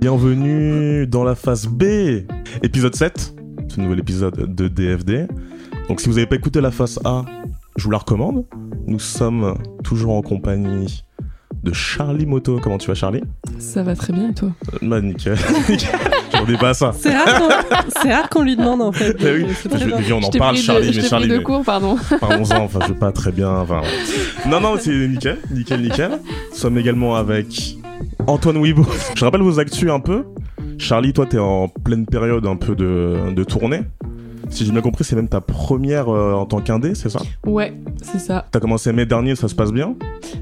Bienvenue dans la phase B, épisode 7, ce nouvel épisode de DFD. Donc si vous n'avez pas écouté la phase A, je vous la recommande. Nous sommes toujours en compagnie de Charlie Moto. Comment tu vas Charlie? Ça va très bien et toi? Euh, Bah nickel. Pas ça. C'est rare qu'on lui demande en fait. Eh oui, je, on en parle Charlie, mais Charlie. de cours, pardon. Parlons-en, enfin je vais pas très bien. Enfin, non, non, c'est nickel, nickel, nickel. Nous sommes également avec Antoine Wibo. Je rappelle vos actus un peu. Charlie, toi, t'es en pleine période un peu de, de tournée. Si j'ai bien compris, c'est même ta première euh, en tant qu'indé, c'est ça? Ouais, c'est ça. T'as commencé mai dernier, ça se passe bien?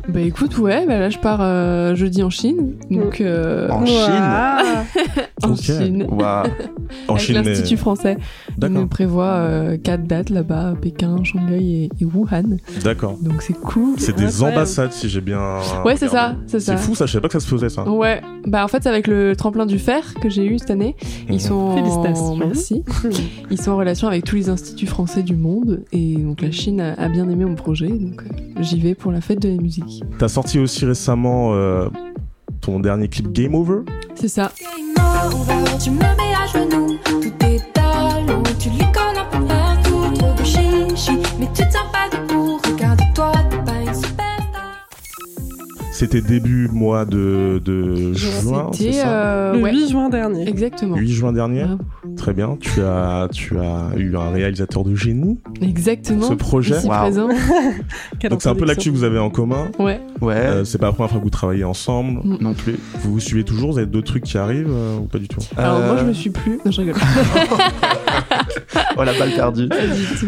Bah écoute, ouais, bah là je pars euh, jeudi en Chine. Donc, euh, En Chine? En Chine. En Avec Chine, l'Institut français. Il D'accord. nous prévoit quatre dates là-bas, Pékin, Shanghai et, et Wuhan. D'accord. Donc c'est cool. C'est des ambassades, si j'ai bien. Ouais, c'est ça, c'est ça. C'est fou, ça, je savais pas que ça se faisait, ça. Ouais, bah en fait c'est avec le tremplin du fer que j'ai eu cette année. Ils Mhm. sont. Félicitations. merci. Ils sont en relation avec tous les instituts français du monde et donc la Chine a, a bien aimé mon projet donc euh, j'y vais pour la fête de la musique. T'as sorti aussi récemment euh, ton dernier clip Game Over. C'est ça. Game over, tu me mets à genoux, tout est talent, tu lui colles un peu partout, trop de chichi, mais tu te sens pas debout, regarde-toi, t'es pas une superstar. C'était début mois de, de juin, c'est C'était ça euh, Le ouais, 8 juin dernier. exactement. 8 juin dernier. Bravo. Très bien. Tu as, tu as eu un réalisateur de génie. Exactement. Ce projet. Ici Waouh. présent. Donc c'est un peu l'actu que vous avez en commun. Ouais. Ouais, Euh, c'est pas la première fois que vous travaillez ensemble. Mm. non plus. Vous vous suivez toujours Vous avez d'autres trucs qui arrivent euh, ou pas du tout? Alors moi je Euh, me suis plus. Non je rigole. Oh la balle perdue. Pas du tout.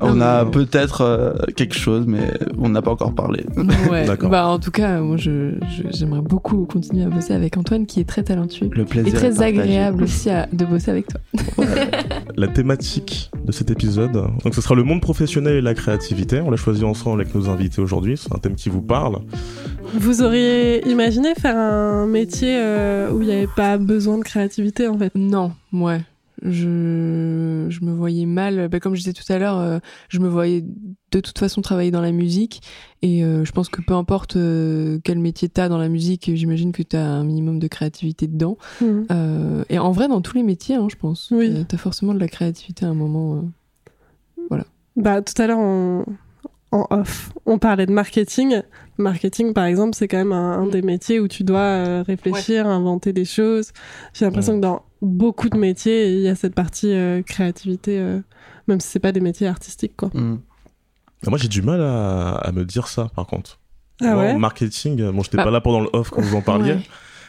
On Non, a mais- peut-être euh, quelque chose, mais on n'a pas encore parlé. Ouais. D'accord. Bah en tout cas moi je je- j'aimerais beaucoup continuer à bosser avec Antoine qui est très talentueux. Le plaisir. Et très agréable aussi à- de bosser avec toi. La thématique de cet épisode, donc ce sera le monde professionnel et la créativité. On l'a choisi ensemble avec nos invités aujourd'hui. C'est un thème qui vous parle. Vous auriez imaginé faire un métier euh, où il n'y avait pas besoin de créativité en fait? Non, ouais. Je, je me voyais mal, bah, comme je disais tout à l'heure, euh, je me voyais de toute façon travailler dans la musique. Et euh, je pense que peu importe euh, quel métier t'as dans la musique, j'imagine que t'as un minimum de créativité dedans. Euh, et en vrai, dans tous les métiers, hein, je pense. Oui. Euh, t'as forcément de la créativité à un moment. euh. Bah, tout à l'heure, on- en off, on parlait de marketing. Marketing, par exemple, c'est quand même un, un Mm. des métiers où tu dois euh, réfléchir, inventer des choses. J'ai l'impression Mm. que dans beaucoup de métiers, il y a cette partie euh, créativité, euh, même si c'est pas des métiers artistiques, quoi. Mm. Moi, j'ai du mal à, à me dire ça, par contre. Ah Moi, ouais? en marketing, bon, j'étais Bah. pas là pendant le off quand vous en parliez. Ouais.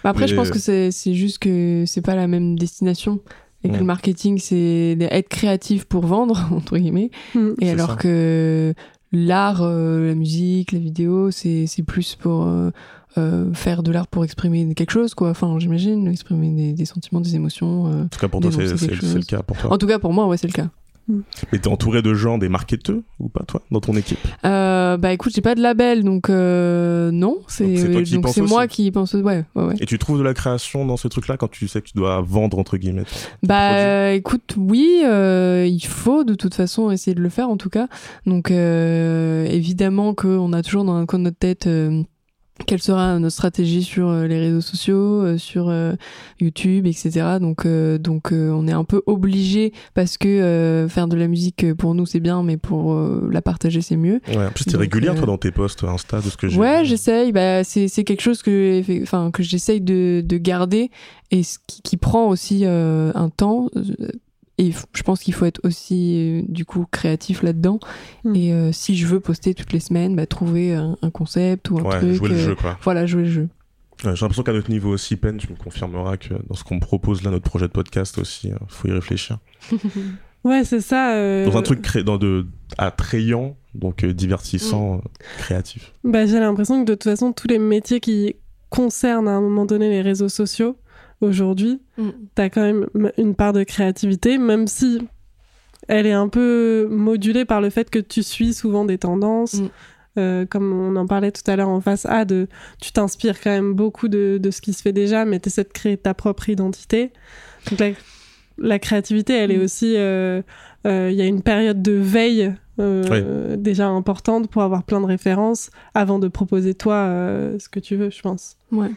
Bah, après, je pense que c'est juste que c'est pas la même destination. Et que le marketing, c'est être créatif pour vendre, entre guillemets. Mm. Et alors ça. que l'art, euh, la musique, la vidéo, c'est plus pour euh, euh, faire de l'art pour exprimer quelque chose, quoi. Enfin, j'imagine, exprimer des, des sentiments, des émotions. En tout cas, pour toi, c'est le cas pour toi. En tout cas, pour moi, ouais, c'est le cas. Mais t'es entouré de gens, des marketeurs ou pas, toi, dans ton équipe? Euh, bah écoute, j'ai pas de label, donc euh, non. C'est Donc moi qui pense. Ouais, ouais, ouais. Et tu trouves de la création dans ces trucs-là quand tu sais que tu dois vendre, entre guillemets ton- Bah euh, écoute, oui, euh, il faut de toute façon essayer de le faire en tout cas. Donc euh, évidemment qu'on a toujours dans un coin de notre tête euh, quelle sera notre stratégie sur euh, les réseaux sociaux, euh, sur euh, YouTube, etc. Donc euh, donc euh, on est un peu obligé parce que euh, faire de la musique pour nous c'est bien, mais pour euh, la partager c'est mieux. Ouais, en plus, t'es régulière, toi, dans tes posts Insta, de ce que j'ai Ouais, j'essaye. Bah, c'est c'est quelque chose que, enfin, que j'essaye de, de garder et ce qui, qui prend aussi euh, un temps. Et je pense qu'il faut être aussi, euh, du coup, créatif là-dedans. Mm. Et euh, si je veux poster toutes les semaines, bah, trouver un, un concept ou un Ouais, truc. jouer le euh, jeu, quoi. Voilà, jouer le jeu. J'ai l'impression qu'à notre niveau aussi, Pen, tu me confirmeras que dans ce qu'on me propose là, notre projet de podcast aussi, il faut y réfléchir. Ouais, c'est ça. euh, Dans un truc cré... dans de... attrayant, donc euh, divertissant, euh, créatif. Bah, j'ai l'impression que de toute façon, tous les métiers qui concernent à un moment donné les réseaux sociaux, aujourd'hui, Mm. t'as quand même une part de créativité, même si elle est un peu modulée par le fait que tu suis souvent des tendances. Mm. Euh, comme on en parlait tout à l'heure en face A, de, tu t'inspires quand même beaucoup de, de ce qui se fait déjà, mais tu essaies de créer ta propre identité. Donc la, la créativité, elle est Mm. aussi... euh, euh, Il y a une période de veille euh, déjà importantes pour avoir plein de références avant de proposer toi euh, ce que tu veux, je pense. Ouais.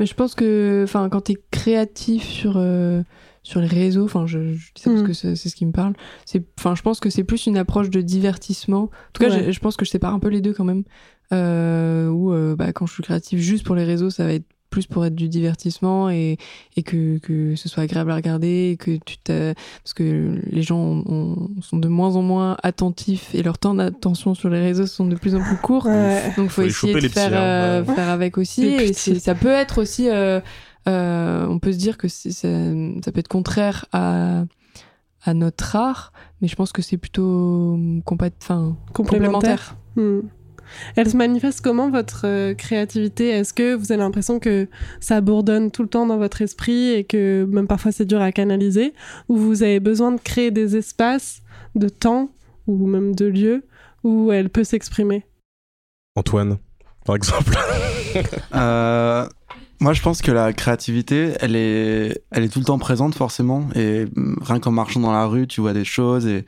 Mais je pense que enfin, quand tu es créatif sur, euh, sur les réseaux, enfin, je, je dis ça parce Mm. que c'est ce qui me parle, c'est, enfin, je pense que c'est plus une approche de divertissement. En tout cas, Ouais. je, je pense que je sépare un peu les deux quand même. Euh, où euh, bah, quand je suis créatif juste pour les réseaux, ça va être plus pour être du divertissement et, et que, que ce soit agréable à regarder et que tu parce que les gens ont- ont- sont de moins en moins attentifs et leur temps d'attention sur les réseaux sont de plus en plus courts Ouais. donc faut, Faut essayer de les faire, petits, hein, euh, ouais. faire avec aussi. Et ça peut être aussi, euh, euh, on peut se dire que ça, ça peut être contraire à, à notre art, mais je pense que c'est plutôt compat- enfin, complémentaire. Hmm. Elle se manifeste comment votre euh, créativité? Est-ce que vous avez l'impression que ça bourdonne tout le temps dans votre esprit et que même parfois c'est dur à canaliser? Ou vous avez besoin de créer des espaces de temps ou même de lieux où elle peut s'exprimer? Antoine, par exemple. Euh, moi, je pense que la créativité, elle est, elle est tout le temps présente forcément. Et rien qu'en marchant dans la rue, tu vois des choses et,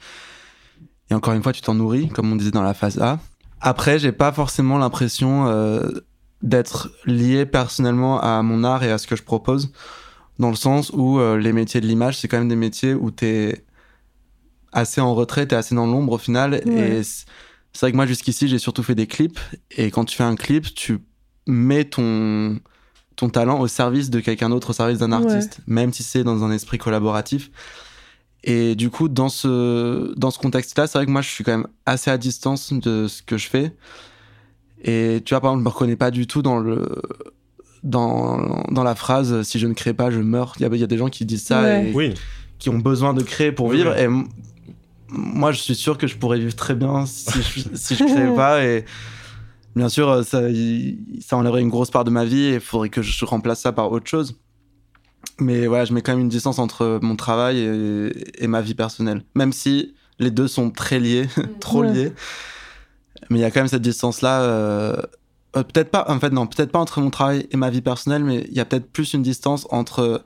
et encore une fois, tu t'en nourris, comme on disait dans la phase A. Après, j'ai pas forcément l'impression euh, d'être lié personnellement à mon art et à ce que je propose, dans le sens où euh, les métiers de l'image, c'est quand même des métiers où t'es assez en retrait, t'es assez dans l'ombre au final. Ouais. Et c'est vrai que moi, jusqu'ici, j'ai surtout fait des clips. Et quand tu fais un clip, tu mets ton, ton talent au service de quelqu'un d'autre, au service d'un Ouais. artiste, même si c'est dans un esprit collaboratif. Et du coup, dans ce, dans ce contexte-là, c'est vrai que moi, je suis quand même assez à distance de ce que je fais. Et tu vois, par exemple, je me reconnais pas du tout dans le dans, dans la phrase si je ne crée pas, je meurs. Il y a, il y a des gens qui disent ça Ouais. et Oui. qui ont besoin de créer pour Oui, vivre. oui. Et moi, je suis sûr que je pourrais vivre très bien si je, si je créais pas. Et bien sûr, ça, ça enlèverait une grosse part de ma vie et il faudrait que je remplace ça par autre chose. Mais voilà, je mets quand même une distance entre mon travail et, et ma vie personnelle. Même si les deux sont très liés, trop Ouais. liés. Mais il y a quand même cette distance-là. euh, euh, peut-être pas, en fait, non, peut-être pas entre mon travail et ma vie personnelle, mais il y a peut-être plus une distance entre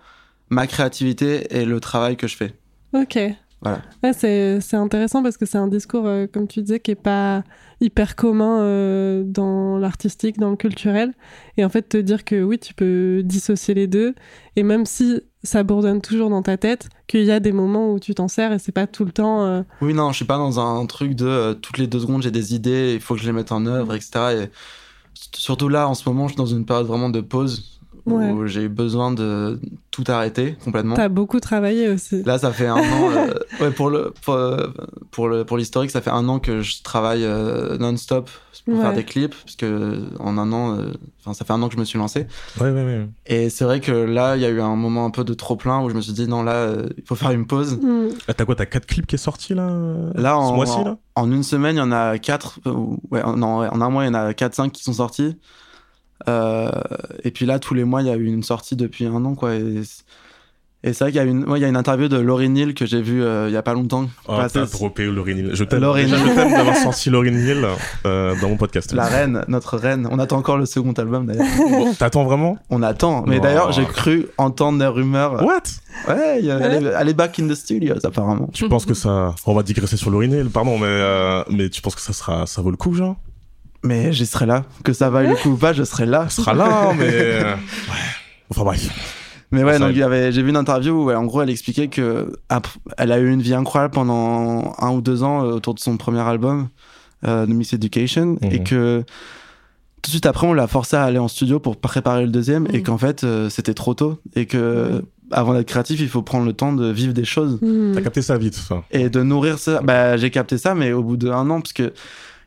ma créativité et le travail que je fais. Ok. Voilà. Ouais, c'est intéressant parce que c'est un discours, euh, comme tu disais, qui est pas hyper commun euh, dans l'artistique, dans le culturel. Et en fait, te dire que oui, tu peux dissocier les deux. Et même si ça bourdonne toujours dans ta tête, qu'il y a des moments où tu t'en sers et c'est pas tout le temps. euh, Oui, non, je suis pas dans un truc de toutes les deux secondes j'ai des idées, il faut que je les mette en œuvre, etc. Et surtout là, en ce moment, je suis dans une période vraiment de pause Ouais. où j'ai eu besoin de tout arrêter complètement. T'as beaucoup travaillé aussi. Là, ça fait un an. euh, ouais, pour le pour, pour le pour l'historique, ça fait un an que je travaille euh, non-stop pour Ouais. faire des clips, parce que en un an, euh, enfin, ça fait un an que je me suis lancé. Ouais, ouais, ouais. Et c'est vrai que là, il y a eu un moment un peu de trop plein où je me suis dit non, là, euh, il faut faire une pause. Hmm. Ah, t'as quoi T'as 4 clips qui est sorti là Là, Ce en, mois-ci là? en une semaine, il y en a quatre. euh, ouais, en- non, en un mois, il y en a 4-5 qui sont sortis. Euh, et puis là, tous les mois, il y a eu une sortie depuis un an, quoi. Et, et c'est vrai qu'il y a une, ouais, il y a une interview de Laurie Neal que j'ai vue euh, il y a pas longtemps. Oh, t'as droppé Lauryn Hill. Je t'aime. Lauryn Déjà, Hill. je t'aime d'avoir sorti Lauryn Hill euh, dans mon podcast. La reine, notre reine. On attend encore le second album d'ailleurs. Bon, T'attends vraiment? On attend. Mais Oh. d'ailleurs, j'ai cru entendre des rumeurs. What? Ouais, il y a- elle, est, elle est back in the studios apparemment. Tu penses que ça. On va digresser sur Lauryn Hill, pardon, mais, euh, mais tu penses que ça, sera... ça vaut le coup, genre? Mais j'y serai là. Que ça vaille le coup ou pas, je serai là. Ce sera là, mais. euh, Ouais. Enfin bref. Mais ouais, donc j'ai vu une interview où en gros elle expliquait que elle a eu une vie incroyable pendant un ou deux ans euh, autour de son premier album, euh, The Miss Education, Mhm. et que tout de suite après on l'a forcé à aller en studio pour préparer le deuxième, et Mhm. qu'en fait euh, c'était trop tôt, et que avant d'être créatif il faut prendre le temps de vivre des choses Hmm. T'as capté ça vite, ça. et de nourrir ça. Bah j'ai capté ça, mais au bout d'un an, parce que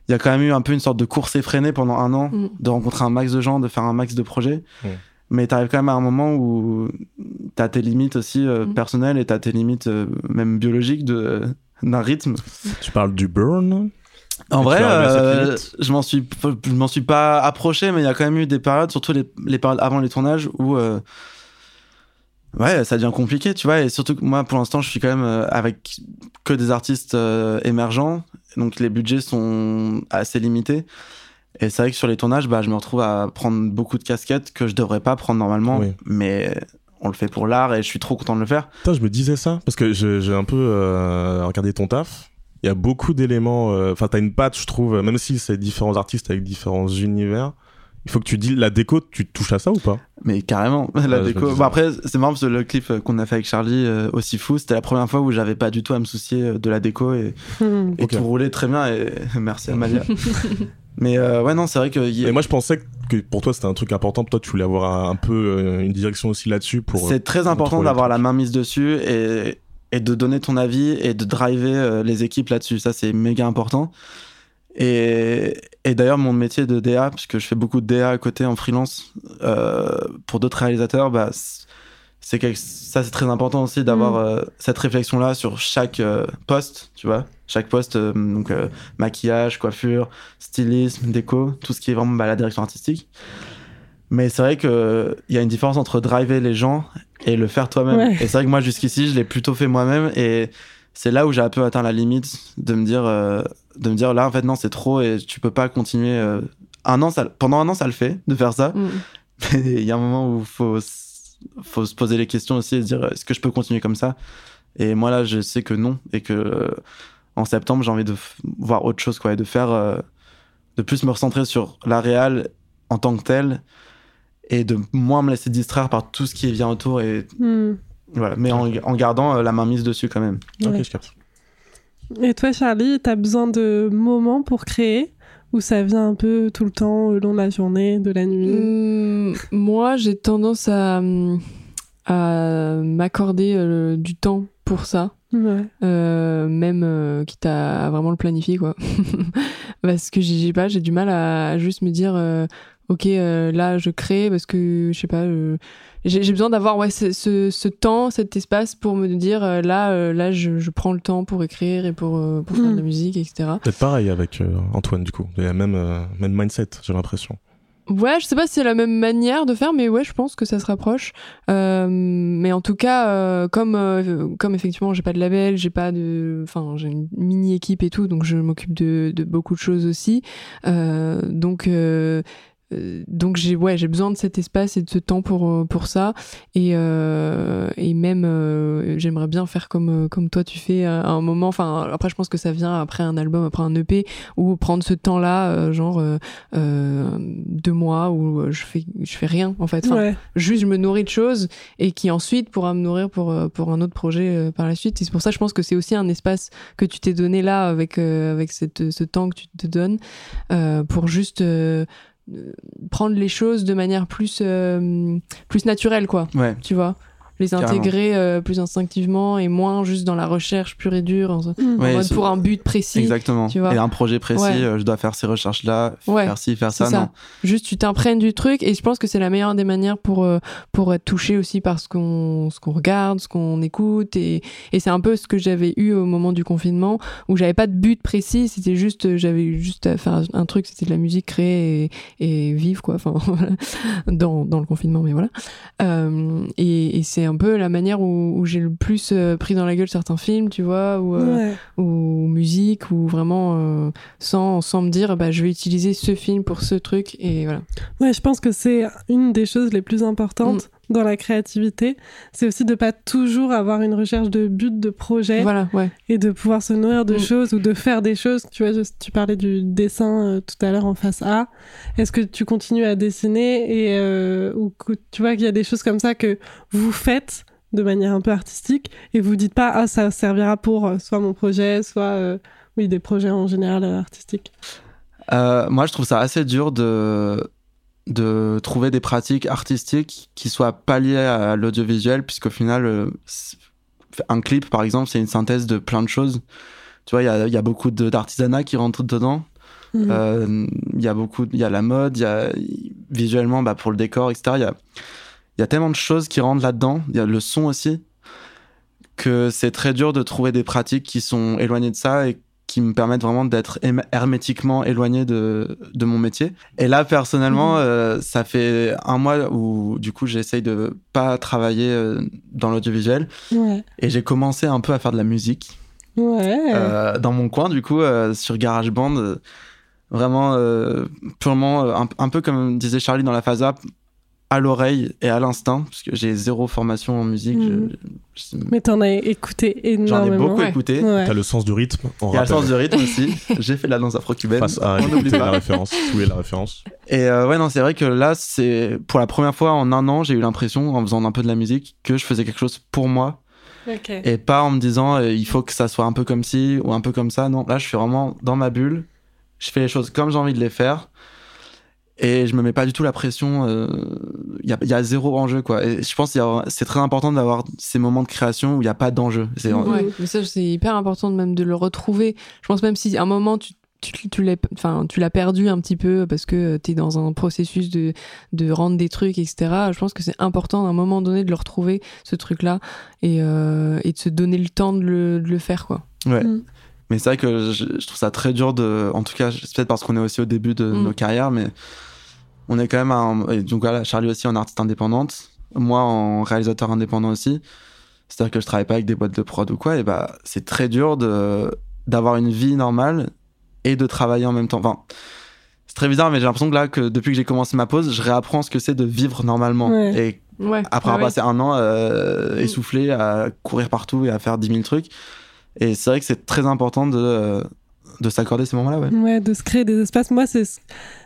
il y a quand même eu un peu une sorte de course effrénée pendant un an, Mhm. de rencontrer un max de gens, de faire un max de projets. Mhm. Mais t'arrives quand même à un moment où t'as tes limites aussi euh, Mhm. personnelles et t'as tes limites euh, même biologiques de d'un rythme. Tu parles du burn? En vrai, tu as euh, je m'en suis je m'en suis pas approché, mais il y a quand même eu des périodes, surtout les, les périodes avant les tournages où euh, ouais ça devient compliqué, tu vois. Et surtout que moi pour l'instant je suis quand même euh, avec que des artistes euh, émergents, donc les budgets sont assez limités. Et c'est vrai que sur les tournages, bah, je me retrouve à prendre beaucoup de casquettes que je devrais pas prendre normalement, Oui. mais on le fait pour l'art et je suis trop content de le faire. Putain, je me disais ça, parce que j'ai un peu euh, regardé ton taf. il y a beaucoup d'éléments. euh, Enfin, t'as une patte, je trouve, même si c'est différents artistes avec différents univers. Il faut que tu dis la déco, tu touches à ça ou pas? Mais carrément, la Ouais, déco. Bon, après, c'est marrant parce que le clip qu'on a fait avec Charlie, euh, aussi fou, c'était la première fois où j'avais pas du tout à me soucier euh, de la déco et, Hmm. et tout roulait très bien. Et merci Amalia. Mais euh, ouais, non, c'est vrai que. a- Et moi, je pensais que pour toi, c'était un truc important. Toi, tu voulais avoir un, un peu une direction aussi là-dessus pour. C'est très important d'avoir la main mise dessus et, et de donner ton avis et de driver les équipes là-dessus. Ça, c'est méga important. Et, et d'ailleurs, mon métier de DA, puisque je fais beaucoup de DA à côté en freelance euh, pour d'autres réalisateurs, bah, c'est quelque- ça, c'est très important aussi d'avoir Mm. euh, cette réflexion-là sur chaque euh, poste, tu vois. Chaque poste, donc maquillage, coiffure, stylisme, déco, tout ce qui est vraiment bah, la direction artistique. Mais c'est vrai qu'il y a une différence entre driver les gens et le faire toi-même. Ouais. Et c'est vrai que moi, jusqu'ici, je l'ai plutôt fait moi-même. Et c'est là où j'ai un peu atteint la limite de me dire, de me dire là, en fait, non, c'est trop et tu peux pas continuer. euh, un an, ça, pendant un an, ça le fait de faire ça. Mm. Mais il y a un moment où il faut, faut se poser les questions aussi et se dire est-ce que je peux continuer comme ça? Et moi, là, je sais que non. Et que euh, en septembre, j'ai envie de voir autre chose, quoi. Et de faire. euh, de plus me recentrer sur la réal en tant que telle et de moins me laisser distraire par tout ce qui vient autour. Et Hmm. voilà. Mais en, en gardant euh, la main mise dessus quand même. Je capte. Et toi, Charlie, t'as besoin de moments pour créer ou ça vient un peu tout le temps, au long de la journée, de la nuit? Hum, moi, j'ai tendance à, à m'accorder euh, du temps pour ça. Ouais. Euh, même euh, quitte à, à vraiment le planifier quoi parce que j'ai pas j'ai du mal à, à juste me dire euh, ok euh, là je crée parce que je sais pas euh, j'ai besoin d'avoir ouais ce, ce, ce temps cet espace pour me dire euh, là euh, là je, je prends le temps pour écrire et pour euh, pour faire de la musique etc Peut-être pareil avec euh, Antoine, du coup. Il y a même, euh, même mindset, j'ai l'impression. Ouais, je sais pas si c'est la même manière de faire, mais ouais, je pense que ça se rapproche. Euh, mais en tout cas, euh, comme euh, comme effectivement, j'ai pas de label, j'ai pas de, enfin, j'ai une mini équipe et tout, donc je m'occupe de, de beaucoup de choses aussi. Euh, donc donc j'ai ouais j'ai besoin de cet espace et de ce temps pour euh, pour ça. Et euh, et même euh, j'aimerais bien faire comme euh, comme toi tu fais à un moment. Enfin après je pense que ça vient après un album après un EP ou prendre ce temps là genre euh, euh, deux mois où je fais je fais rien en fait. Enfin, Ouais. juste je me nourris de choses et qui ensuite pourra me nourrir pour euh, pour un autre projet euh, par la suite. Et c'est pour ça je pense que c'est aussi un espace que tu t'es donné là avec euh, avec cette, ce temps que tu te donnes euh, pour juste euh, euh, prendre les choses de manière plus euh, plus naturelle quoi Ouais. tu vois? Les intégrer euh, plus instinctivement et moins juste dans la recherche pure et dure en, en. Ouais, mode pour un but précis Exactement. tu vois. Et un projet précis, Ouais. euh, je dois faire ces recherches-là, Ouais, faire ci, faire ça. ça. Non. juste tu t'imprègnes du truc et je pense que c'est la meilleure des manières pour euh, pour être touché aussi par ce qu'on ce qu'on regarde ce qu'on écoute et et c'est un peu ce que j'avais eu au moment du confinement où j'avais pas de but précis c'était juste j'avais eu juste à faire un truc c'était de la musique créer et, et vivre quoi enfin voilà. dans dans le confinement mais voilà Euh, et, et c'est un peu la manière où, où j'ai le plus euh, pris dans la gueule certains films tu vois ou euh, Ouais. ou musique ou vraiment euh, sans sans me dire bah je vais utiliser ce film pour ce truc et voilà Ouais, je pense que c'est une des choses les plus importantes Mm. Dans la créativité. C'est aussi de pas toujours avoir une recherche de but, de projet voilà ouais et de pouvoir se nourrir de Mm. choses ou de faire des choses. Tu vois, je- tu parlais du dessin euh, tout à l'heure en face A. Est-ce que tu continues à dessiner et euh, ou que tu vois qu'il y a des choses comme ça que vous faites de manière un peu artistique et vous dites pas ah ça servira pour euh, soit mon projet, soit euh, oui des projets en général artistiques? Euh, moi, je trouve ça assez dur de, de trouver des pratiques artistiques qui soient pas liées à l'audiovisuel, puisqu'au final, euh, un clip, par exemple, c'est une synthèse de plein de choses. Tu vois, il y a, il y a beaucoup d'artisanat qui rentre dedans. Mhm. Euh, Il y a beaucoup, il y a la mode, il y a visuellement, bah, pour le décor, etc. Il y a, y a tellement de choses qui rentrent là-dedans. Il y a le son aussi, que c'est très dur de trouver des pratiques qui sont éloignées de ça et qui me permettent vraiment d'être hermétiquement éloigné de, de mon métier. Et là, personnellement, Mhm. euh, ça fait un mois où, du coup, j'essaye de pas travailler euh, dans l'audiovisuel. Ouais. Et j'ai commencé un peu à faire de la musique Ouais. euh, dans mon coin, du coup, sur GarageBand. vraiment, purement, un, un peu comme disait Charlie dans la phase A, à l'oreille et à l'instinct, parce que j'ai zéro formation en musique. Mhm. je- je- Mais t'en as écouté J'en ai énormément. beaucoup Ouais. écouté. Ouais. T'as le sens du rythme. On Il y a le sens du rythme aussi. J'ai fait de la danse afro-cubaine. Face à on n'oublie la pas. référence. Où est la référence Et euh, ouais, non, c'est vrai que là, c'est pour la première fois en un an, j'ai eu l'impression, en faisant un peu de la musique, que je faisais quelque chose pour moi Ok. et pas en me disant euh, il faut que ça soit un peu comme ci ou un peu comme ça. Non, là, je suis vraiment dans ma bulle. Je fais les choses comme j'ai envie de les faire. Et je me mets pas du tout la pression. Il y, a, y a zéro enjeu, quoi. Et je pense que c'est très important d'avoir ces moments de création où il n'y a pas d'enjeu. C'est. Ouais, mais ça, c'est hyper important de même de le retrouver. Je pense même si à un moment tu, tu, tu l'as enfin, tu l'as perdu un petit peu parce que tu es dans un processus de, de rendre des trucs, etc. Je pense que c'est important à un moment donné de le retrouver, ce truc-là, et, euh, et de se donner le temps de le, de le faire, quoi. Ouais. Mm. Mais c'est vrai que je, je trouve ça très dur de. En tout cas, c'est peut-être parce qu'on est aussi au début de Mm. nos carrières, mais on est quand même. Un, et donc voilà, Charlie aussi en artiste indépendante, moi en réalisateur indépendant aussi. C'est-à-dire que je travaille pas avec des boîtes de prod ou quoi, et bah c'est très dur de d'avoir une vie normale et de travailler en même temps. Enfin, c'est très bizarre, mais j'ai l'impression que là, que depuis que j'ai commencé ma pause, je réapprends ce que c'est de vivre normalement. Ouais. Et Ouais. après Ah avoir ouais. passé un an euh, Mm. essoufflé à courir partout et à faire 10 000 trucs. Et c'est vrai que c'est très important de, euh, de s'accorder ces moments-là. Ouais. Ouais, de se créer des espaces. Moi, c'est,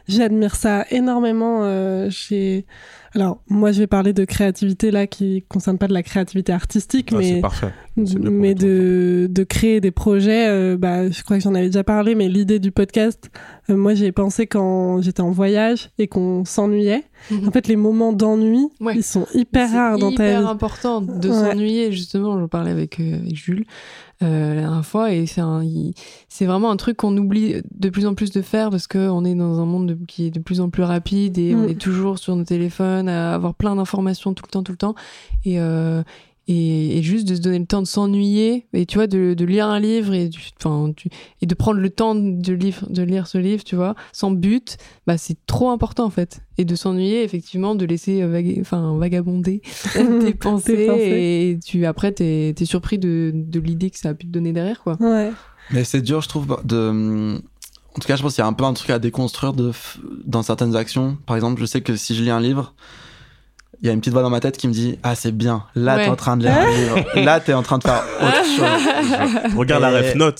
j'admire ça énormément. euh, chez... Alors, moi, je vais parler de créativité là qui concerne pas de la créativité artistique, Ah, C'est mais mais de, de créer des projets. euh, bah, je crois que j'en avais déjà parlé, mais l'idée du podcast, euh, moi, j'y ai pensé quand j'étais en voyage et qu'on s'ennuyait. Mhm. En fait, les moments d'ennui, Ouais. ils sont hyper C'est rares dans ta hyper vie. important de Ouais. s'ennuyer justement j'en parlais avec, euh, avec Jules euh, la dernière fois et c'est un- il- c'est vraiment un truc qu'on oublie de plus en plus de faire parce que on est dans un monde de- qui est de plus en plus rapide et on Mm. est toujours sur nos téléphones à avoir plein d'informations tout le temps tout le temps et euh, et, et juste de se donner le temps de s'ennuyer et tu vois de, de lire un livre et, du- de prendre le temps de, livre, de lire ce livre tu vois sans but bah c'est trop important en fait et de s'ennuyer effectivement de laisser euh, enfin vagabonder tes pensées et tu après t'es es surpris de, de l'idée que ça a pu te donner derrière quoi Ouais. Mais c'est dur, je trouve, de. En tout cas, je pense qu'il y a un peu un truc à déconstruire de dans certaines actions. Par exemple, je sais que si je lis un livre, il y a une petite voix dans ma tête qui me dit Ah, c'est bien, là, Ouais. t'es en train de lire un livre. Là, t'es en train de faire autre chose. Regarde la ref note.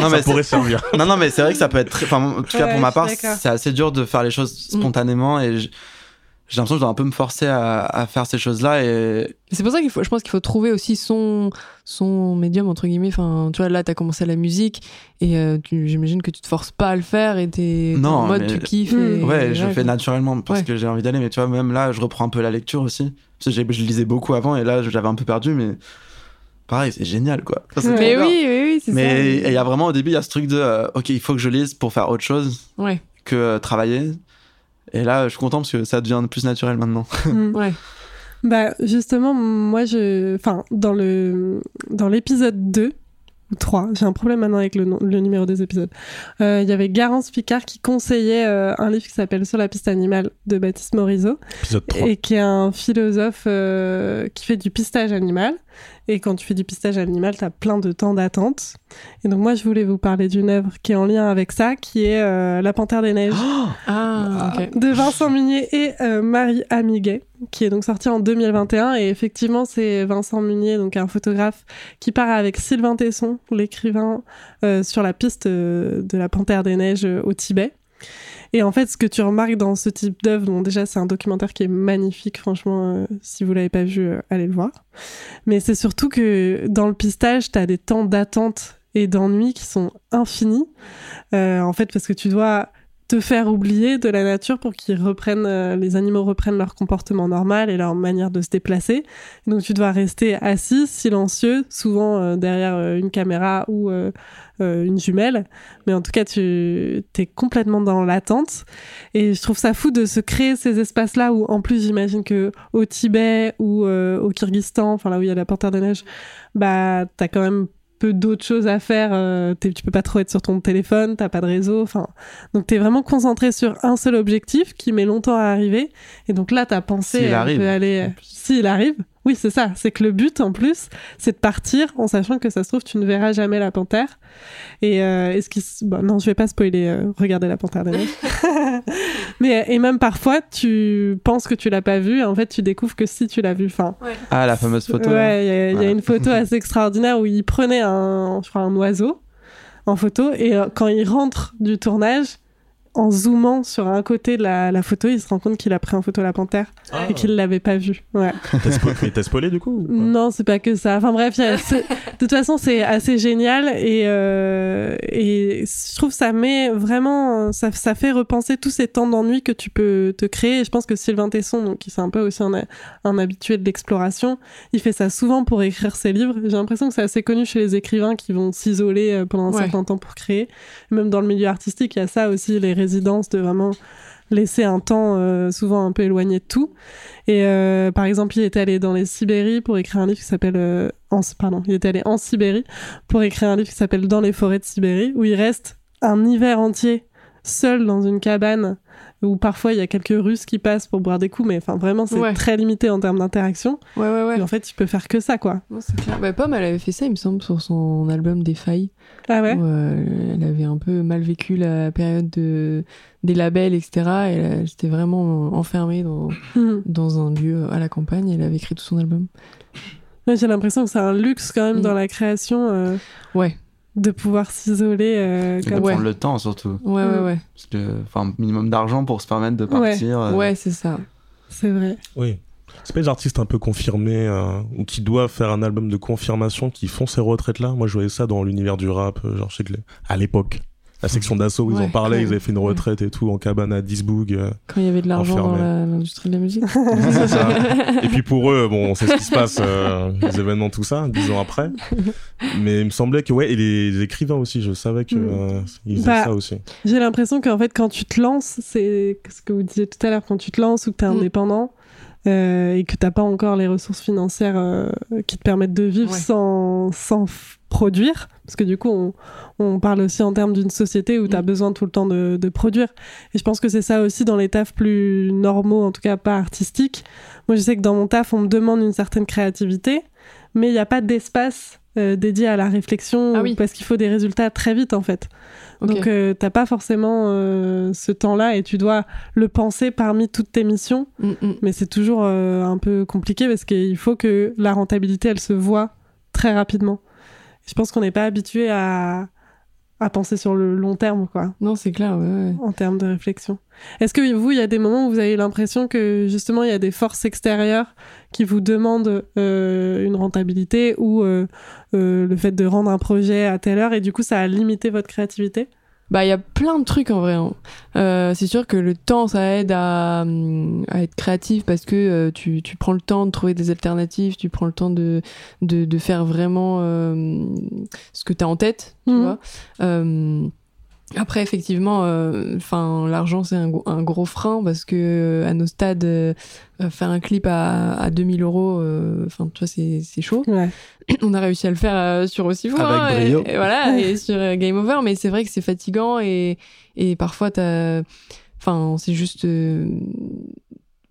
Non, ça mais pourrait servir. non, non, mais c'est vrai que ça peut être très. Enfin, en tout cas, Ouais, pour ma part, c'est assez dur de faire les choses spontanément et je- j'ai l'impression que je dois un peu me forcer à, à faire ces choses-là et c'est pour ça qu'il faut je pense qu'il faut trouver aussi son son médium entre guillemets enfin tu vois là t'as commencé la musique et euh, tu- j'imagine que tu te forces pas à le faire et t'es Non, en mode mais- tu kiffes Mm. et- ouais, je le ouais, fais naturellement parce Ouais. que j'ai envie d'aller. Mais tu vois, même là, je reprends un peu la lecture aussi. Parce que j'ai- je lisais beaucoup avant et là, j'avais un peu perdu, mais pareil, c'est génial quoi. C'est mais oui oui oui c'est Mais ça il y a vraiment au début, il y a ce truc de euh, ok, il faut que je lise pour faire autre chose ouais que euh, travailler. Et là, je suis content parce que ça devient plus naturel maintenant. Mm. ouais Bah, justement, moi, je. Enfin, dans le dans l'épisode 2 ou 3, j'ai un problème maintenant avec le, nom- le numéro des épisodes. Euh, Il y avait Garance Picard qui conseillait euh, un livre qui s'appelle Sur la piste animale de Baptiste Morisot Épisode 3. et qui est un philosophe euh, qui fait du pistage animal. Et quand tu fais du pistage animal, tu as plein de temps d'attente. Et donc, moi, je voulais vous parler d'une œuvre qui est en lien avec ça, qui est euh, La Panthère des Neiges ah ok de Vincent Munier et euh, Marie Amiguet, qui est donc sorti en 2021. Et effectivement, c'est Vincent Munier, donc un photographe, qui part avec Sylvain Tesson, l'écrivain, euh, sur la piste euh, de la Panthère des Neiges euh, au Tibet. Et en fait, ce que tu remarques dans ce type d'œuvre, bon, déjà, c'est un documentaire qui est magnifique, franchement, euh, si vous l'avez pas vu, euh, allez le voir. Mais c'est surtout que dans le pistage, tu as des temps d'attente et d'ennui qui sont infinis. Euh, en fait, parce que tu dois te faire oublier de la nature pour qu'ils reprennent, euh, les animaux reprennent leur comportement normal et leur manière de se déplacer. Donc tu dois rester assis, silencieux, souvent euh, derrière euh, une caméra ou une jumelle. Mais en tout cas, tu es complètement dans l'attente. Et je trouve ça fou de se créer ces espaces-là où, en plus, j'imagine que au Tibet ou au Kyrgyzstan, enfin là où il y a la panthère des neiges, bah t'as quand même peu d'autres choses à faire. euh, tu peux pas trop être sur ton téléphone, t'as pas de réseau. Enfin, donc t'es vraiment concentré sur un seul objectif qui met longtemps à arriver. Et donc là, ta pensée, S'il elle arrive, peut aller. S'il arrive, Oui, c'est ça. C'est que le but, en plus, c'est de partir en sachant que ça se trouve, tu ne verras jamais la panthère. Et euh, est-ce qu'il... s- bon, non, je vais pas spoiler. euh, regardez la panthère des neiges. Mais et même parfois, tu penses que tu l'as pas vue. et En fait, tu découvres que si tu l'as vue. Enfin, Ah, la fameuse photo. Ouais, il y a- y, une photo assez extraordinaire où il prenait un, je crois, un oiseau en photo et euh, quand il rentre du tournage, en zoomant sur un côté de la, la photo, il se rend compte qu'il a pris en photo la panthère Ah. et qu'il l'avait pas vue. Ouais. T'as spoilé du coup Non, c'est pas que ça. Enfin bref, a- de toute façon, c'est assez génial et, euh, et je trouve que ça met vraiment, ça, ça fait repenser tous ces temps d'ennui que tu peux te créer. Et je pense que Sylvain Tesson, donc qui c'est un peu aussi un, un habitué de l'exploration, il fait ça souvent pour écrire ses livres. J'ai l'impression que c'est assez connu chez les écrivains qui vont s'isoler euh, pendant un Ouais. certain temps pour créer. Même dans le milieu artistique, il y a ça aussi, les de vraiment laisser un temps euh, souvent un peu éloigné de tout. Et euh, par exemple, il était allé dans les Sibéries pour écrire un livre qui s'appelle euh, pardon, il était allé en Sibérie pour écrire un livre qui s'appelle Dans les forêts de Sibérie où il reste un hiver entier seul dans une cabane où parfois il y a quelques Russes qui passent pour boire des coups, mais enfin vraiment c'est Ouais. très limité en termes d'interaction. Ouais, ouais, ouais. Et en fait, tu peux faire que ça, quoi. Non, c'est clair. Bah, Pomme, elle avait fait ça, il me semble, sur son album Des Failles. Ah ouais. où, euh, elle avait un peu mal vécu la période de, des labels, etc. Et elle, j'étais vraiment enfermée dans, Mhm. dans un lieu à la campagne. Elle avait écrit tout son album. Ouais, J'ai l'impression que c'est un luxe quand même Mm. dans la création euh, Ouais, de pouvoir s'isoler euh, Et de comme Ouais. prendre le temps surtout. ouais, ouais, ouais. Parce que, enfin, un minimum d'argent pour se permettre de Ouais. partir. euh, Ouais, c'est ça. C'est vrai. Oui. C'est pas les artistes un peu confirmés euh, ou qui doivent faire un album de confirmation qui font ces retraites là. Moi je voyais ça dans l'univers du rap, euh, genre je sais que les- à l'époque, la section d'assaut ils Ouais. en parlaient, Ouais. ils avaient fait une retraite et tout en cabane à Disboug. euh, Quand il y avait de l'argent dans l'industrie de la musique. c'est ça. Et puis pour eux, bon, on sait ce qui se passe, euh, les événements, tout ça, dix ans après. Mais il me semblait que, ouais, et les écrivains aussi, je savais que Mm. euh, ils faisaient Bah, ça aussi. J'ai l'impression qu'en fait, quand tu te lances, c'est ce que vous disiez tout à l'heure, quand tu te lances ou que tu es Mm. indépendant euh, et que t'as pas encore les ressources financières euh, qui te permettent de vivre Ouais. sans, sans produire, parce que du coup, on, on parle aussi en termes d'une société où tu as Mm. besoin tout le temps de, de produire. Et je pense que c'est ça aussi dans les tafs plus normaux, en tout cas pas artistiques. Moi, je sais que dans mon taf, on me demande une certaine créativité, mais il n'y a pas d'espace euh, dédié à la réflexion Ah oui. parce qu'il faut des résultats très vite en fait. Donc euh, t'as pas forcément euh, ce temps-là et tu dois le penser parmi toutes tes missions, Mm, mm. mais c'est toujours euh, un peu compliqué parce qu'il faut que la rentabilité elle se voit très rapidement. Je pense qu'on n'est pas habitué à, à penser sur le long terme quoi, Non, c'est clair, ouais, ouais. en termes de réflexion. Est-ce que vous, il y a des moments où vous avez l'impression que justement il y a des forces extérieures qui vous demandent euh, une rentabilité ou euh, euh, le fait de rendre un projet à telle heure et du coup ça a limité votre créativité? Bah, il y a plein de trucs en vrai. hein. Euh, c'est sûr que le temps, ça aide à, hum, à être créatif parce que euh, tu, tu prends le temps de trouver des alternatives, tu prends le temps de, de, de faire vraiment euh, ce que tu as en tête, tu Mhm. vois. Après, effectivement, euh, enfin, l'argent, c'est un, gros- un gros frein parce que euh, à nos stades, euh, faire un clip à, à 2000 euros, enfin, tu vois, c'est chaud Ouais. on a réussi à le faire euh, sur aussi fort Avec et- brio. et, voilà et sur euh, Game Over mais c'est vrai que c'est fatigant et et parfois t'as enfin c'est juste euh,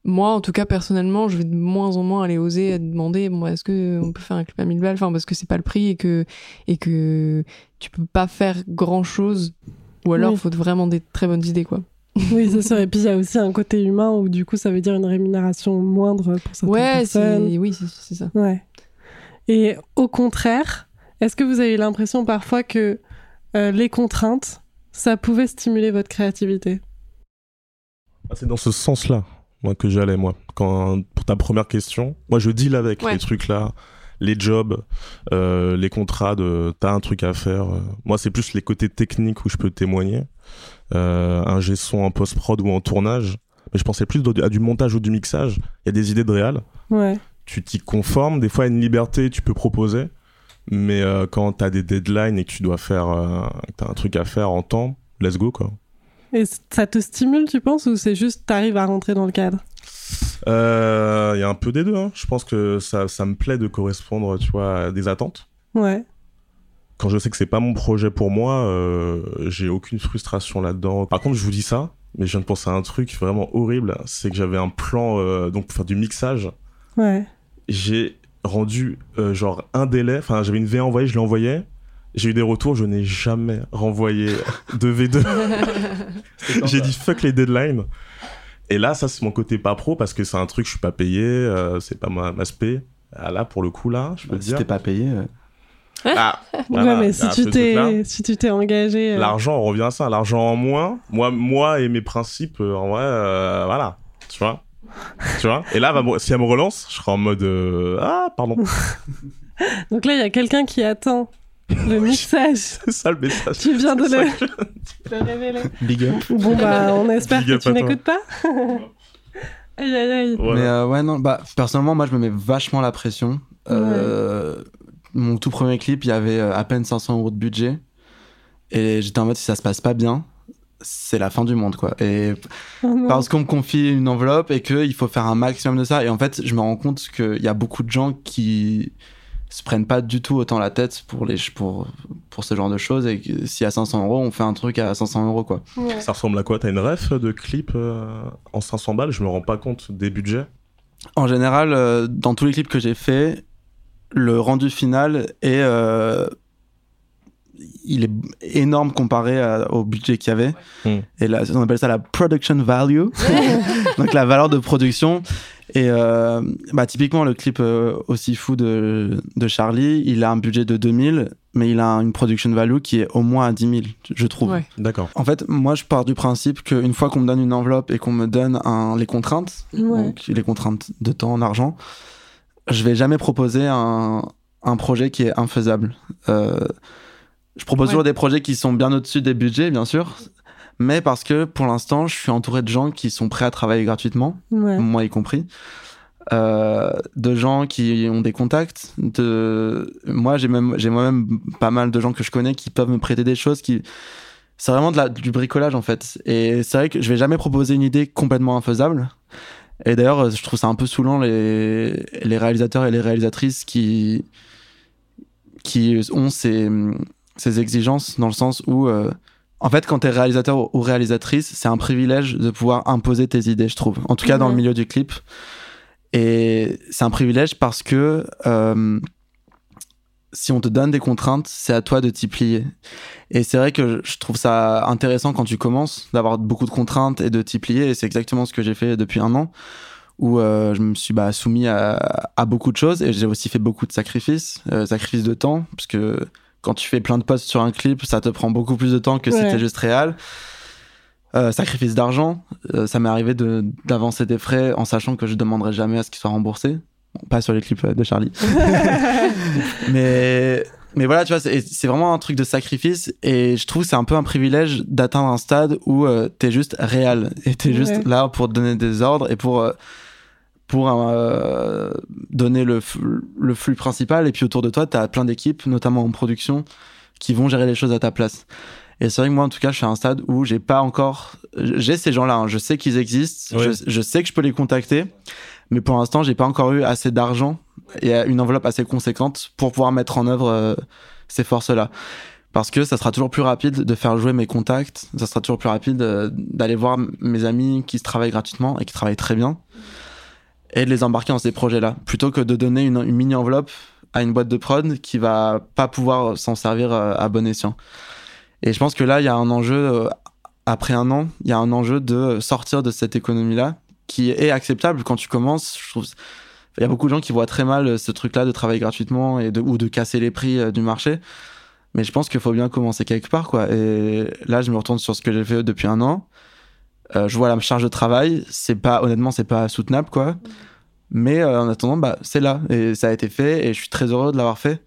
moi en tout cas personnellement je vais de moins en moins aller oser à demander bon est-ce que on peut faire un clip à 1000 balles? Enfin parce que c'est pas le prix et que et que tu peux pas faire grand chose ou alors Oui. faut vraiment des très bonnes idées quoi Oui, c'est sûr. Et puis il y a aussi un côté humain où du coup ça veut dire une rémunération moindre pour certaines ouais personnes. c'est oui c'est ça Ouais. Et au contraire, est-ce que vous avez l'impression parfois que euh, les contraintes, ça pouvait stimuler votre créativité? Ah, c'est dans ce sens-là, moi, que j'allais, moi. Quand, pour ta première question, moi, je deal avec Ouais. les trucs-là, les jobs, euh, les contrats de t'as un truc à faire. euh. Moi, c'est plus les côtés techniques où je peux témoigner. Euh, un G-son en post-prod ou en tournage. Mais je pensais plus à du montage ou du mixage. Il y a des idées de réal. Ouais. Tu t'y conformes. Des fois, il y a une liberté, tu peux proposer. Mais euh, quand t'as des deadlines et que tu dois faire, euh, t'as un truc à faire en temps, let's go, quoi. Et ça te stimule, tu penses, ou c'est juste t'arrives à rentrer dans le cadre? Euh, Il y a un peu des deux. hein. Je pense que ça, ça me plaît de correspondre, tu vois, à des attentes. Ouais. Quand je sais que c'est pas mon projet pour moi, euh, j'ai aucune frustration là-dedans. Par contre, je vous dis ça, mais je viens de penser à un truc vraiment horrible. C'est que j'avais un plan euh, donc pour faire du mixage Ouais. j'ai rendu euh, genre un délai. Enfin, j'avais une V envoyée, je l'ai envoyée. J'ai eu des retours, je n'ai jamais renvoyé de V2. j'ai dit fuck les deadlines. Et là, ça, c'est mon côté pas pro parce que c'est un truc, je suis pas payé, euh, c'est pas ma, ma spé. Ah, là, pour le coup, là, je peux te Si dire. t'es pas payé. euh, Ah, ouais, voilà, mais si tu t'es si tu t'es engagé. euh, L'argent, on revient à ça. L'argent en moins. Moi, moi et mes principes, euh, en vrai, euh, voilà. Tu vois Tu vois Et là, si elle me relance, je serai en mode euh, Ah, pardon. Donc là, il y a quelqu'un qui attend le mixage. C'est ça le message. Tu viens de le- révéler. Big up. Bon, bah, on espère Big que tu n'écoutes pas. aïe, aïe, aïe. Voilà. Mais euh, ouais, non, bah, personnellement, moi, je me mets vachement la pression. Euh, Mon tout premier clip, il y avait euh, à peine 500 euros de budget. Et j'étais en mode, si ça se passe pas bien, c'est la fin du monde, quoi. Et Oh parce qu'on me confie une enveloppe et qu'il faut faire un maximum de ça. Et en fait, je me rends compte qu'il y a beaucoup de gens qui se prennent pas du tout autant la tête pour, les, pour, pour ce genre de choses. Et que si à 500 euros, on fait un truc à 500 euros, quoi. Ouais. Ça ressemble à quoi? T'as une ref de clip euh, en 500 balles? Je me rends pas compte des budgets. En général, euh, dans tous les clips que j'ai fait, le rendu final est, euh, il est énorme comparé à- au budget qu'il y avait. Et là, on appelle ça la production value, donc la valeur de production. Et euh, bah, typiquement, le clip euh, aussi fou de, de Charlie, il a un budget de 2000, mais il a une production value qui est au moins à 10 000, je trouve. Ouais. D'accord. En fait, moi, je pars du principe qu'une fois qu'on me donne une enveloppe et qu'on me donne un, les contraintes, Ouais. donc les contraintes de temps, d'argent, je vais jamais proposer un, un projet qui est infaisable. Euh, je propose Ouais. toujours des projets qui sont bien au-dessus des budgets, bien sûr, mais parce que pour l'instant, je suis entouré de gens qui sont prêts à travailler gratuitement, Ouais. moi y compris. Euh, de gens qui ont des contacts de moi j'ai même j'ai moi-même pas mal de gens que je connais qui peuvent me prêter des choses qui c'est vraiment de la, du bricolage en fait et c'est vrai que je vais jamais proposer une idée complètement infaisable et d'ailleurs je trouve ça un peu saoulant les les réalisateurs et les réalisatrices qui qui ont ces ces exigences dans le sens où euh, en fait, quand t'es réalisateur ou réalisatrice, c'est un privilège de pouvoir imposer tes idées, je trouve. En tout cas, dans le milieu du clip. Et c'est un privilège parce que euh, si on te donne des contraintes, c'est à toi de t'y plier. Et c'est vrai que je trouve ça intéressant quand tu commences d'avoir beaucoup de contraintes et de t'y plier. Et c'est exactement ce que j'ai fait depuis un an, où euh, je me suis bah, soumis à, à beaucoup de choses et j'ai aussi fait beaucoup de sacrifices, euh, sacrifices de temps, parce que quand tu fais plein de posts sur un clip, ça te prend beaucoup plus de temps que si Ouais. t'es juste réel. Euh, sacrifice d'argent, euh, ça m'est arrivé de- d'avancer des frais en sachant que je demanderai jamais à ce qu'ils soient remboursés. Bon, pas sur les clips euh, de Charlie. mais, mais voilà, tu vois, c'est vraiment un truc de sacrifice et je trouve que c'est un peu un privilège d'atteindre un stade où euh, t'es juste réel et t'es juste Ouais. là pour donner des ordres et pour, pour euh, donner le, le flux principal et puis autour de toi, t'as plein d'équipes, notamment en production, qui vont gérer les choses à ta place. Et c'est vrai que moi, en tout cas, je suis à un stade où j'ai pas encore. J'ai ces gens-là, hein, je sais qu'ils existent, je, je sais que je peux les contacter, mais pour l'instant, j'ai pas encore eu assez d'argent et une enveloppe assez conséquente pour pouvoir mettre en œuvre euh, ces forces-là. Parce que ça sera toujours plus rapide de faire jouer mes contacts, ça sera toujours plus rapide euh, d'aller voir mes amis qui se travaillent gratuitement et qui travaillent très bien et de les embarquer dans ces projets-là, plutôt que de donner une, mini-enveloppe à une boîte de prod qui va pas pouvoir s'en servir euh, à bon escient. Et je pense que là, il y a un enjeu, euh, après un an, il y a un enjeu de sortir de cette économie-là qui est acceptable quand tu commences. Il y a beaucoup de gens qui voient très mal ce truc-là de travailler gratuitement et ou de casser les prix euh, du marché. Mais je pense qu'il faut bien commencer quelque part, quoi. Et là, je me retourne sur ce que j'ai fait depuis un an. Euh, je vois la charge de travail. C'est pas, honnêtement, c'est pas soutenable, quoi. Mais euh, en attendant, bah, c'est là. Et ça a été fait. Et je suis très heureux de l'avoir fait.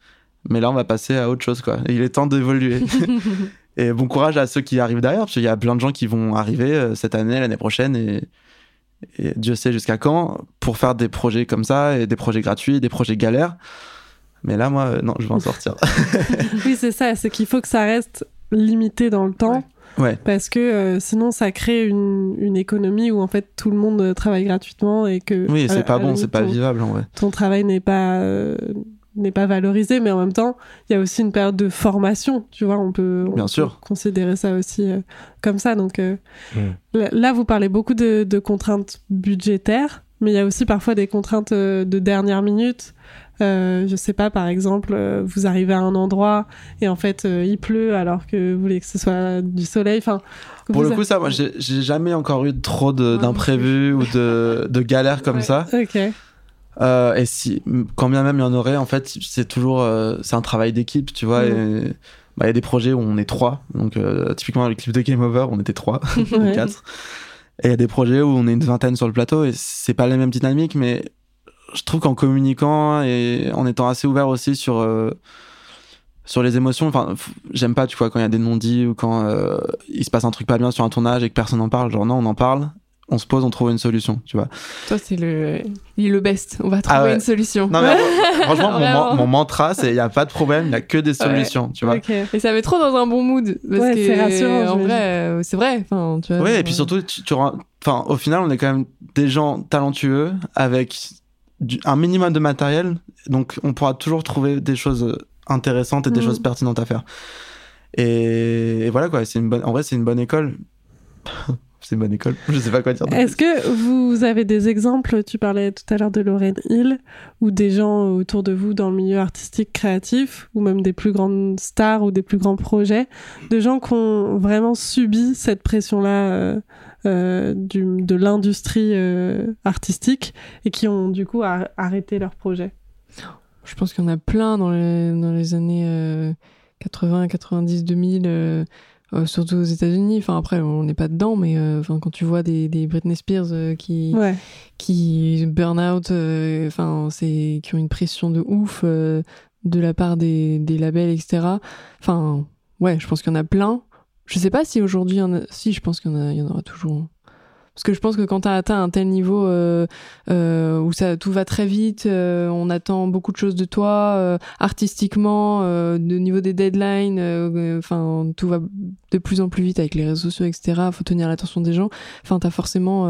Mais là, on va passer à autre chose, quoi. Et il est temps d'évoluer. et bon courage à ceux qui arrivent derrière, parce qu'il y a plein de gens qui vont arriver euh, cette année, l'année prochaine, et, et Dieu sait jusqu'à quand, pour faire des projets comme ça, et des projets gratuits, des projets galères. Mais là, moi, non, je vais en sortir. oui, c'est ça, c'est qu'il faut que ça reste limité dans le temps. Ouais. Parce que euh, sinon, ça crée une, une économie où en fait tout le monde euh, travaille gratuitement et que. oui, c'est pas à la bon, c'est pas ton- vivable, en vrai. ton travail n'est pas euh, n'est pas valorisé mais en même temps il y a aussi une période de formation tu vois on peut, on Bien peut sûr. considérer ça aussi euh, comme ça donc euh, Mm. là, vous parlez beaucoup de, de contraintes budgétaires mais il y a aussi parfois des contraintes euh, de dernière minute. Euh, je sais pas, par exemple, euh, vous arrivez à un endroit et en fait euh, il pleut alors que vous voulez que ce soit du soleil. Enfin, Pour le a- coup, ça, moi, j'ai jamais encore eu trop Ouais, d'imprévus ou de, de galères comme Ouais. ça. Ok. Euh, et si, quand bien même il y en aurait, en fait, c'est toujours, c'est un travail d'équipe, tu vois. Et, bah, Il y a des projets où on est trois. Donc, euh, typiquement, le clip de Game Over, on était trois, Ouais. quatre. Et il y a des projets où on est une vingtaine sur le plateau et c'est pas les mêmes dynamiques, mais je trouve qu'en communiquant et en étant assez ouvert aussi sur, euh, sur les émotions, enfin, j'aime pas, tu vois, quand il y a des non-dits ou quand euh, il se passe un truc pas bien sur un tournage et que personne n'en parle. Genre, non, on en parle, on se pose, on trouve une solution, tu vois. Toi, c'est le, il est le best. On va trouver Ah ouais. une solution. Non, mais franchement, mon, mantra, c'est il n'y a pas de problème, il n'y a que des solutions, tu vois. Et ça met trop dans un bon mood. Parce Ouais, que, c'est rassurant, En vrai, euh, c'est vrai. Enfin, tu vois, Oui, et puis surtout, tu, tu rends- enfin, au final, on est quand même des gens talentueux avec du- un minimum de matériel, donc on pourra toujours trouver des choses intéressantes et des Mhm. choses pertinentes à faire. Et, et voilà quoi, c'est une bonne, en vrai, c'est une bonne école. c'est une bonne école. Je sais pas quoi dire. Est-ce que vous avez des exemples Tu parlais tout à l'heure de Lorraine Hill ou des gens autour de vous dans le milieu artistique créatif ou même des plus grandes stars ou des plus grands projets, de gens qui ont vraiment subi cette pression-là euh, euh, du- de l'industrie euh, artistique et qui ont du coup ar- arrêté leur projet. Je pense qu'il y en a plein dans les, dans les années euh, 80, 90, 2000, euh, euh, surtout aux États-Unis. Enfin, après, on n'est pas dedans, mais euh, enfin, quand tu vois des, des Britney Spears euh, qui, Ouais. qui burn out, euh, enfin, c'est qui ont une pression de ouf euh, de la part des, des labels, etc. Enfin, ouais, je pense qu'il y en a plein. Je sais pas si aujourd'hui, a... si, je pense qu'il y en y aura toujours. Parce que je pense que quand tu as atteint un tel niveau euh, euh, où ça tout va très vite, euh, on attend beaucoup de choses de toi, artistiquement, de niveau des deadlines, enfin tout va de plus en plus vite avec les réseaux sociaux, etc. Faut tenir l'attention des gens. Enfin, t'as forcément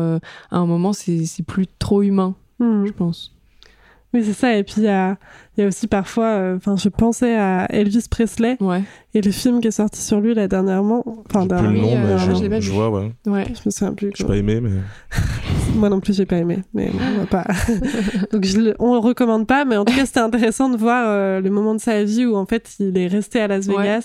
à un moment c'est c'est plus trop humain, Hmm. je pense. Oui, c'est ça. Et puis, il y a, il y a aussi parfois, euh, enfin, je pensais à Elvis Presley Ouais, et le film qui est sorti sur lui là dernièrement. Enfin, plus le dernièrement, nom, mais euh, je, pas je vois, ouais. ouais. je me souviens plus. J'ai pas aimé, mais. Moi non plus, j'ai pas aimé, mais bon, on va pas. Donc je le, on le recommande pas, mais en tout cas, c'était intéressant de voir euh, le moment de sa vie où en fait il est resté à Las Ouais.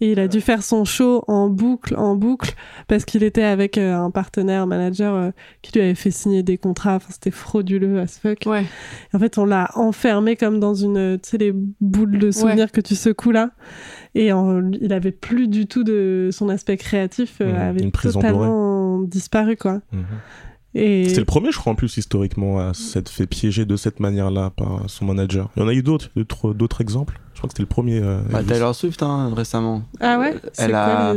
Et il a dû faire son show en boucle, en boucle, parce qu'il était avec euh, un partenaire, un manager euh, qui lui avait fait signer des contrats. Enfin, c'était frauduleux as fuck. Ouais, En fait, on l'a enfermé comme dans une, tu sais, les boules de souvenirs que tu secoues là. Et en- il avait plus du tout de son aspect créatif, euh, Mhm, avait totalement disparu quoi. Mhm. Et C'était le premier, je crois, en plus, historiquement, à s'être fait piéger de cette manière-là par son manager. Il y en a eu d'autres, d'autres exemples? Crois que c'était le premier. euh, Bah. Taylor Swift, hein, récemment. ah ouais, Euh, Elle quoi a.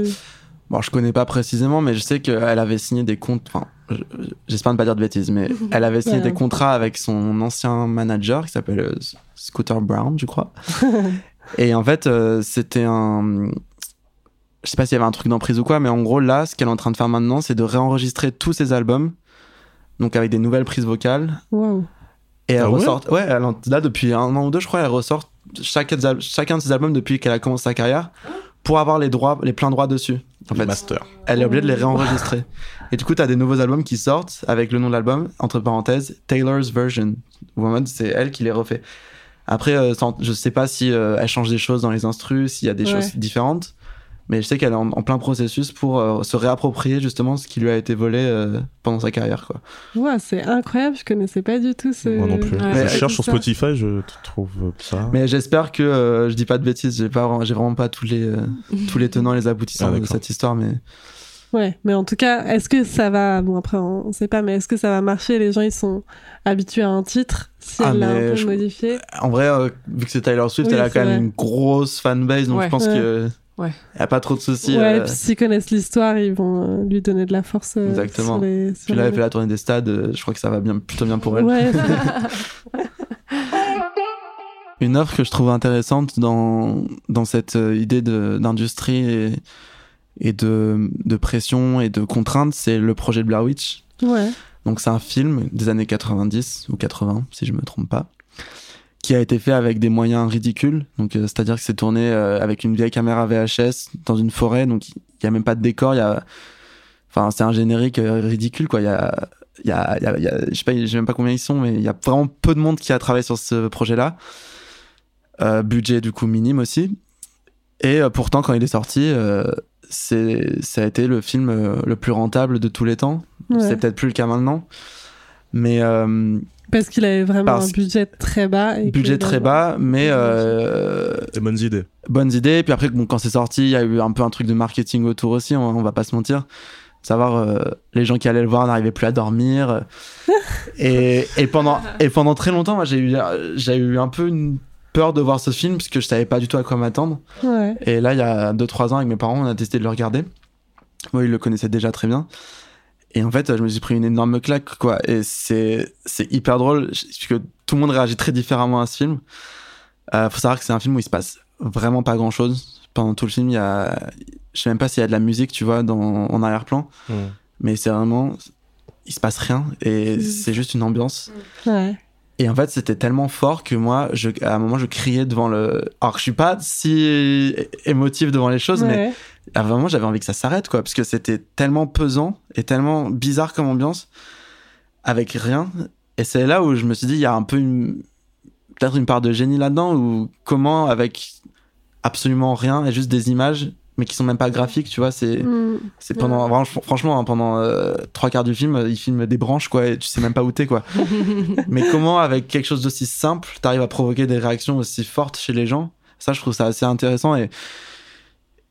Bon, je connais pas précisément, mais je sais qu'elle avait signé des comptes. Enfin, je- j'espère ne pas dire de bêtises, mais elle avait signé des contrats avec son ancien manager qui s'appelle euh, Scooter Brown, je crois. Et en fait, euh, c'était un. Je sais pas s'il y avait un truc d'emprise ou quoi, mais en gros, là, ce qu'elle est en train de faire maintenant, c'est de réenregistrer tous ses albums. Donc avec des nouvelles prises vocales. Waouh. Et elle Ah ouais ressort. Ouais, elle en- là, depuis un an ou deux, je crois, elle ressort chacun, de ses albums depuis qu'elle a commencé sa carrière pour avoir les droits, les pleins droits dessus. En fait, elle est obligée de les réenregistrer. Et du coup, t'as des nouveaux albums qui sortent avec le nom de l'album, entre parenthèses, Taylor's Version. Ou en mode, c'est elle qui les refait. Après, euh, sans- je sais pas si euh, elle change des choses dans les instrus, s'il y a des Ouais. choses différentes. Mais je sais qu'elle est en, en plein processus pour euh, se réapproprier justement ce qui lui a été volé euh, pendant sa carrière. Quoi. Ouais, c'est incroyable, je connaissais pas du tout ce. Moi non plus. Ouais, je cherche sur ça. Spotify, je trouve ça. Mais j'espère que euh, je dis pas de bêtises, j'ai pas vraiment- j'ai vraiment pas tous les, euh, tous les tenants et les aboutissants Ah, de cette histoire. Mais Ouais, mais en tout cas, est-ce que ça va. Bon, après, on sait pas, mais est-ce que ça va marcher? Les gens, ils sont habitués à un titre, si Ah, elle l'a un peu je- modifié? en vrai, euh, vu que c'est Tyler Swift, Oui, elle a quand même vrai. une grosse fanbase, donc Ouais. je pense Ouais. que Ouais. y a pas trop de soucis. ouais, euh, et puis s'ils connaissent l'histoire, ils vont euh, lui donner de la force. euh, Exactement. Sur les, sur Puis là, les- elle fait la tournée des stades, euh, je crois que ça va bien, plutôt bien pour elle. Ouais, Une offre que je trouve intéressante dans, dans cette idée de- d'industrie et, et de, de pression et de contraintes, c'est le projet de Blair Witch. ouais. Donc c'est un film des années 90 ou 80, si je me trompe pas, qui a été fait avec des moyens ridicules. Donc euh, c'est-à-dire que c'est tourné euh, avec une vieille caméra VHS dans une forêt, donc il y a même pas de décor. Il y a, enfin c'est un générique euh, ridicule quoi. Il y a il y a, il y a- il y a- je sais pas, je sais même pas combien ils sont, mais il y a vraiment peu de monde qui a travaillé sur ce projet-là. Budget du coup minime aussi. Et pourtant, quand il est sorti, c'est, ça a été le film le plus rentable de tous les temps. Ouais. C'est peut-être plus le cas maintenant. Mais euh, Parce qu'il avait vraiment Parce- un budget très bas. Et budget très bas, mais euh, Des bonnes idées. bonnes idées. Puis après, bon, quand c'est sorti, il y a eu un peu un truc de marketing autour aussi, on, on va pas se mentir. Savoir, euh, les gens qui allaient le voir n'arrivaient plus à dormir. et, et, pendant, et pendant très longtemps, moi, j'ai eu, j'ai eu un peu une peur de voir ce film, puisque je savais pas du tout à quoi m'attendre. Ouais. Et là, il y a 2-3 ans, avec mes parents, on a décidé de le regarder. Moi, ils le connaissaient déjà très bien. Et en fait, je me suis pris une énorme claque, quoi. Et c'est, c'est hyper drôle, puisque tout le monde réagit très différemment à ce film. Euh, faut savoir que c'est un film où il se passe vraiment pas grand chose. Pendant tout le film, il y a, je sais même pas s'il y a de la musique, tu vois, dans, en arrière-plan. Mais c'est vraiment, il se passe rien. Et Mm. c'est juste une ambiance. Ouais. Et en fait, c'était tellement fort que moi, je, à un moment, je criais devant le. Alors que je suis pas si émotif devant les choses, mais Ouais. ah, vraiment, j'avais envie que ça s'arrête, quoi, parce que c'était tellement pesant et tellement bizarre comme ambiance, avec rien. Et c'est là où je me suis dit, il y a un peu une. Peut-être une part de génie là-dedans, ou comment, avec absolument rien et juste des images, mais qui sont même pas graphiques, tu vois, c'est. Mm. C'est pendant, franch- franchement, hein, pendant euh, trois quarts du film, euh, il filme des branches, quoi, et tu sais même pas où t'es, quoi. Mais comment, avec quelque chose d'aussi simple, t'arrives à provoquer des réactions aussi fortes chez les gens? Ça, je trouve ça assez intéressant. Et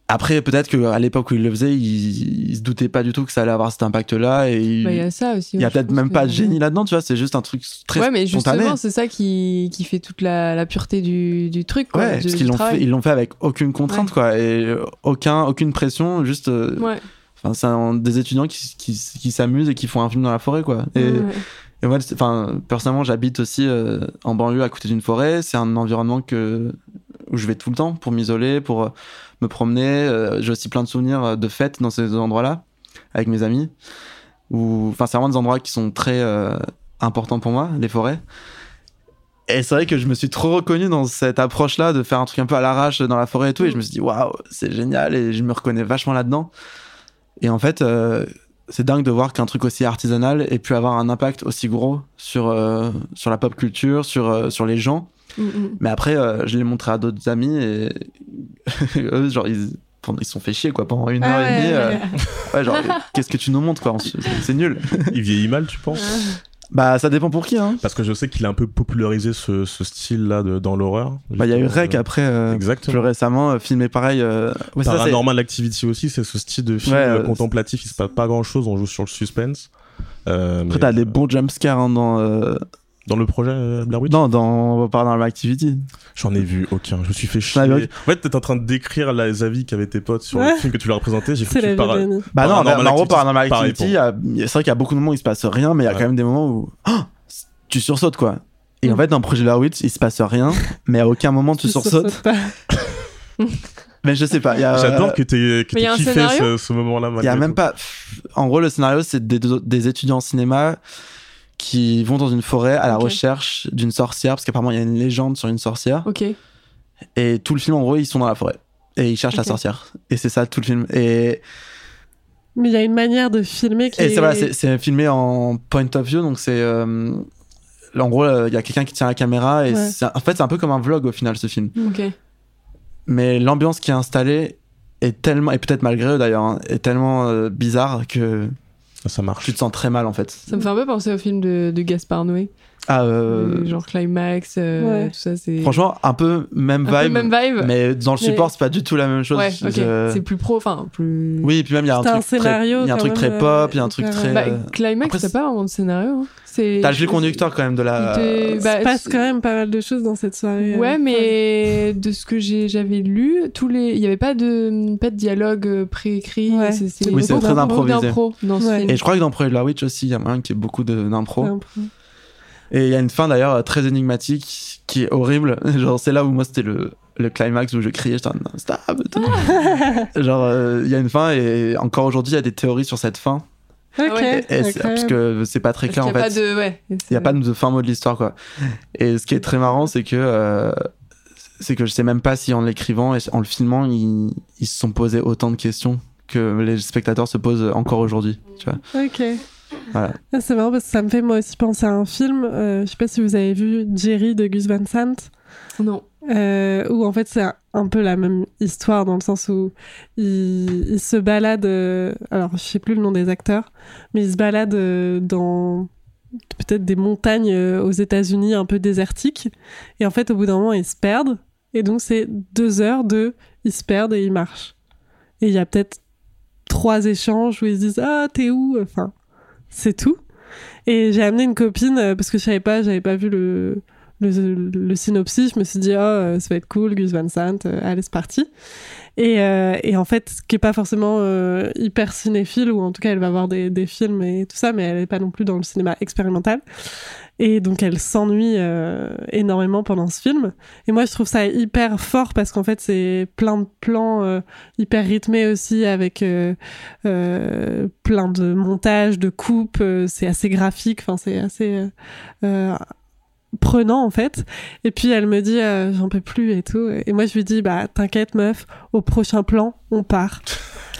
après, peut-être qu'à l'époque où il le faisait, il, il se doutait pas du tout que ça allait avoir cet impact-là. Et il, Bah, y a ça aussi. il y a ouais, je peut-être même que- pas de génie là-dedans, tu vois, c'est juste un truc très Ouais, mais spontané. justement, c'est ça qui, qui fait toute la, la pureté du, du truc. Quoi, Ouais, du- parce qu'ils l'ont fait, ils l'ont fait avec aucune contrainte, Ouais. quoi, et aucun, aucune pression, juste. euh, Ouais. Enfin, c'est des étudiants qui, qui, qui s'amusent et qui font un film dans la forêt, quoi. Et, Ouais. et moi, enfin, personnellement, j'habite aussi euh, en banlieue à côté d'une forêt. C'est un environnement que, où je vais tout le temps pour m'isoler, pour euh, me promener. Euh, J'ai aussi plein de souvenirs euh, de fêtes dans ces endroits-là, avec mes amis. Enfin, c'est vraiment des endroits qui sont très importants pour moi, les forêts. Et c'est vrai que je me suis trop reconnu dans cette approche-là de faire un truc un peu à l'arrache dans la forêt et tout. Et je me suis dit, waouh, c'est génial. Et je me reconnais vachement là-dedans. Et en fait, c'est dingue de voir qu'un truc aussi artisanal ait pu avoir un impact aussi gros sur, sur la pop culture, sur, sur les gens. Mm, mm. Mais après, euh, je l'ai montré à d'autres amis et eux, genre, ils, ils se sont fait chier, quoi, pendant une Ah heure et ouais, demie. euh, ouais. ouais, genre, qu'est-ce que tu nous montres, quoi C'est nul. Il vieillit mal, tu penses? Bah, ça dépend pour qui, hein. Parce que je sais qu'il a un peu popularisé ce, ce style-là de- dans l'horreur. Bah, il y a eu Rec euh, après, euh, plus Exactement. récemment, euh, filmé pareil. euh, ouais, ça, c'est- Paranormal Activity aussi, c'est ce style de film Ouais, contemplatif. Il se passe pas grand-chose, on joue sur le suspense. Euh, Après, mais, t'as des bons jumpscares hein, dans, euh, Dans le projet euh, Blair Witch non, dans Paranormal Activity. J'en ai vu aucun. Je me suis fait chier. Ah, oui. En fait, t'es en train de décrire les avis qu'avaient tes potes sur Ouais. le film que tu leur as présenté. J'ai C'est cru la que tu vie parlais. d'Annie. Bah non, en gros, Activity, Paranormal Activity, c'est vrai qu'il y a beaucoup de moments où il se passe rien, mais il y a Ouais. quand même des moments où oh, tu sursautes, quoi. Et en fait, dans le projet Blair Witch, il se passe rien, mais à aucun moment tu Tu sursautes. Mais je sais pas. J'adore que t'aies kiffé ce, ce moment-là. Il y a même pas. En gros, le scénario, c'est des, des étudiants en cinéma qui vont dans une forêt à la recherche d'une sorcière, parce qu'apparemment, il y a une légende sur une sorcière. Ok. Et tout le film, en gros, ils sont dans la forêt. Et ils cherchent la sorcière. Et c'est ça tout le film. Et, Mais il y a une manière de filmer qui et est... c'est voilà, c'est- c'est filmé en point of view, donc c'est. euh, en gros, il y a quelqu'un qui tient la caméra et Ouais. en fait, c'est un peu comme un vlog au final, ce film. Ok. Mais l'ambiance qui est installée est tellement, et peut-être malgré eux d'ailleurs, hein, est tellement euh, bizarre que Ça marche. tu te sens très mal en fait. Ça me fait un peu penser au film de, de Gaspard Noé. Ah, euh, Euh, genre Climax, euh, Ouais. tout ça. c'est franchement, un peu même un peu vibe, même vibe. mais dans le Mais- support, c'est pas du tout la même chose. ouais, ok. Je- C'est plus pro, enfin, plus. Oui, et puis même il y a un un truc très, scénario il y a un truc très pop, il y a un truc très. Bah, Climax, c'est pas vraiment de scénario. hein. C'est. T'as le fil conducteur quand même de la. Il bah, Il se passe c'est- quand même pas mal de choses dans cette soirée. Ouais, euh, mais de ce que j'avais lu, tous les, il y avait pas de pas de dialogue euh, préécrit. Ouais. C'est Oui, c'est très improvisé. d'impro dans ce Ouais. film. Et je crois que dans Project Blair Witch aussi, il y a moyen qu'il y ait beaucoup de- d'impro. un Et il y a une fin d'ailleurs très énigmatique qui est horrible. Genre, c'est là où moi c'était le, le climax où je criais, j'étais non, stop. tout. Genre, euh, il y a une fin et encore aujourd'hui, il y a des théories sur cette fin. Ok, Ah parce que c'est pas très clair en fait. ouais. Il n'y a pas de fin mot de l'histoire, quoi. Et ce qui est très marrant, c'est que, euh, c'est que je sais même pas si en l'écrivant et en le filmant, ils, ils se sont posés autant de questions que les spectateurs se posent encore aujourd'hui, tu vois. Ok. Voilà. Ah, C'est marrant parce que ça me fait moi aussi penser à un film. euh, je sais pas si vous avez vu Jerry de Gus Van Sant. Non. Euh, où en fait c'est un, peu la même histoire dans le sens où il, se balade, euh, alors je sais plus le nom des acteurs, mais il se balade euh, dans peut-être des montagnes euh, aux États-Unis un peu désertiques, et en fait au bout d'un moment ils se perdent, et donc c'est deux heures de ils se perdent et ils marchent, et il y a peut-être trois échanges où ils se disent ah t'es où, enfin c'est tout, et j'ai amené une copine parce que je savais pas, j'avais pas vu le le, le synopsis, je me suis dit, oh, euh, ça va être cool, Gus Van Sant, euh, allez, c'est parti. Et, euh, et en fait, qui est pas forcément hyper cinéphile, ou en tout cas, elle va voir des, des films et tout ça, mais elle est pas non plus dans le cinéma expérimental. Et donc, elle s'ennuie énormément pendant ce film. Et moi, je trouve ça hyper fort parce qu'en fait, c'est plein de plans hyper rythmés aussi, avec plein de montages, de coupes. c'est assez graphique, enfin, c'est assez. Prenant en fait. Et puis elle me dit euh, j'en peux plus et tout. Et moi je lui dis bah t'inquiète meuf au prochain plan on part.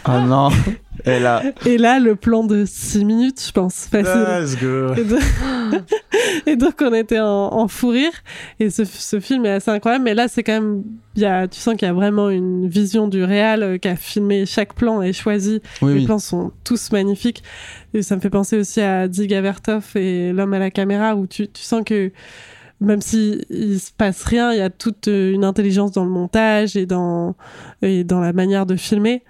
Oh non. Et là, et là le plan de 6 minutes je pense facile Let's go. et, donc... et donc, on était en, en fou rire et ce, ce film est assez incroyable mais là c'est quand même il y a, tu sens qu'il y a vraiment une vision du réal euh, qui a filmé chaque plan et choisi oui, les oui. plans sont tous magnifiques. Et ça me fait penser aussi à Dziga Vertov et L'homme à la caméra, où tu, tu sens que même si il se passe rien, il y a toute euh, une intelligence dans le montage et dans, et dans la manière de filmer.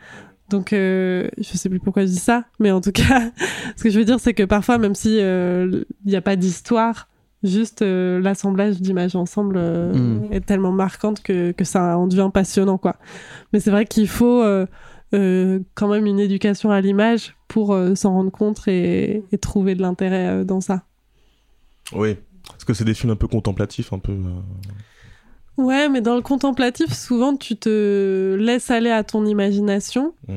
Donc, euh, je sais plus pourquoi je dis ça, mais en tout cas, ce que je veux dire, c'est que parfois, même si euh, il n'y a pas d'histoire, juste euh, l'assemblage d'images ensemble euh, Mm. est tellement marquante que, que ça en devient passionnant, quoi. Mais c'est vrai qu'il faut euh, euh, quand même une éducation à l'image pour euh, s'en rendre compte et, et trouver de l'intérêt euh, dans ça. Oui. Parce que c'est des films un peu contemplatifs, un peu. Euh, Ouais, mais dans le contemplatif, souvent tu te laisses aller à ton imagination, Mm.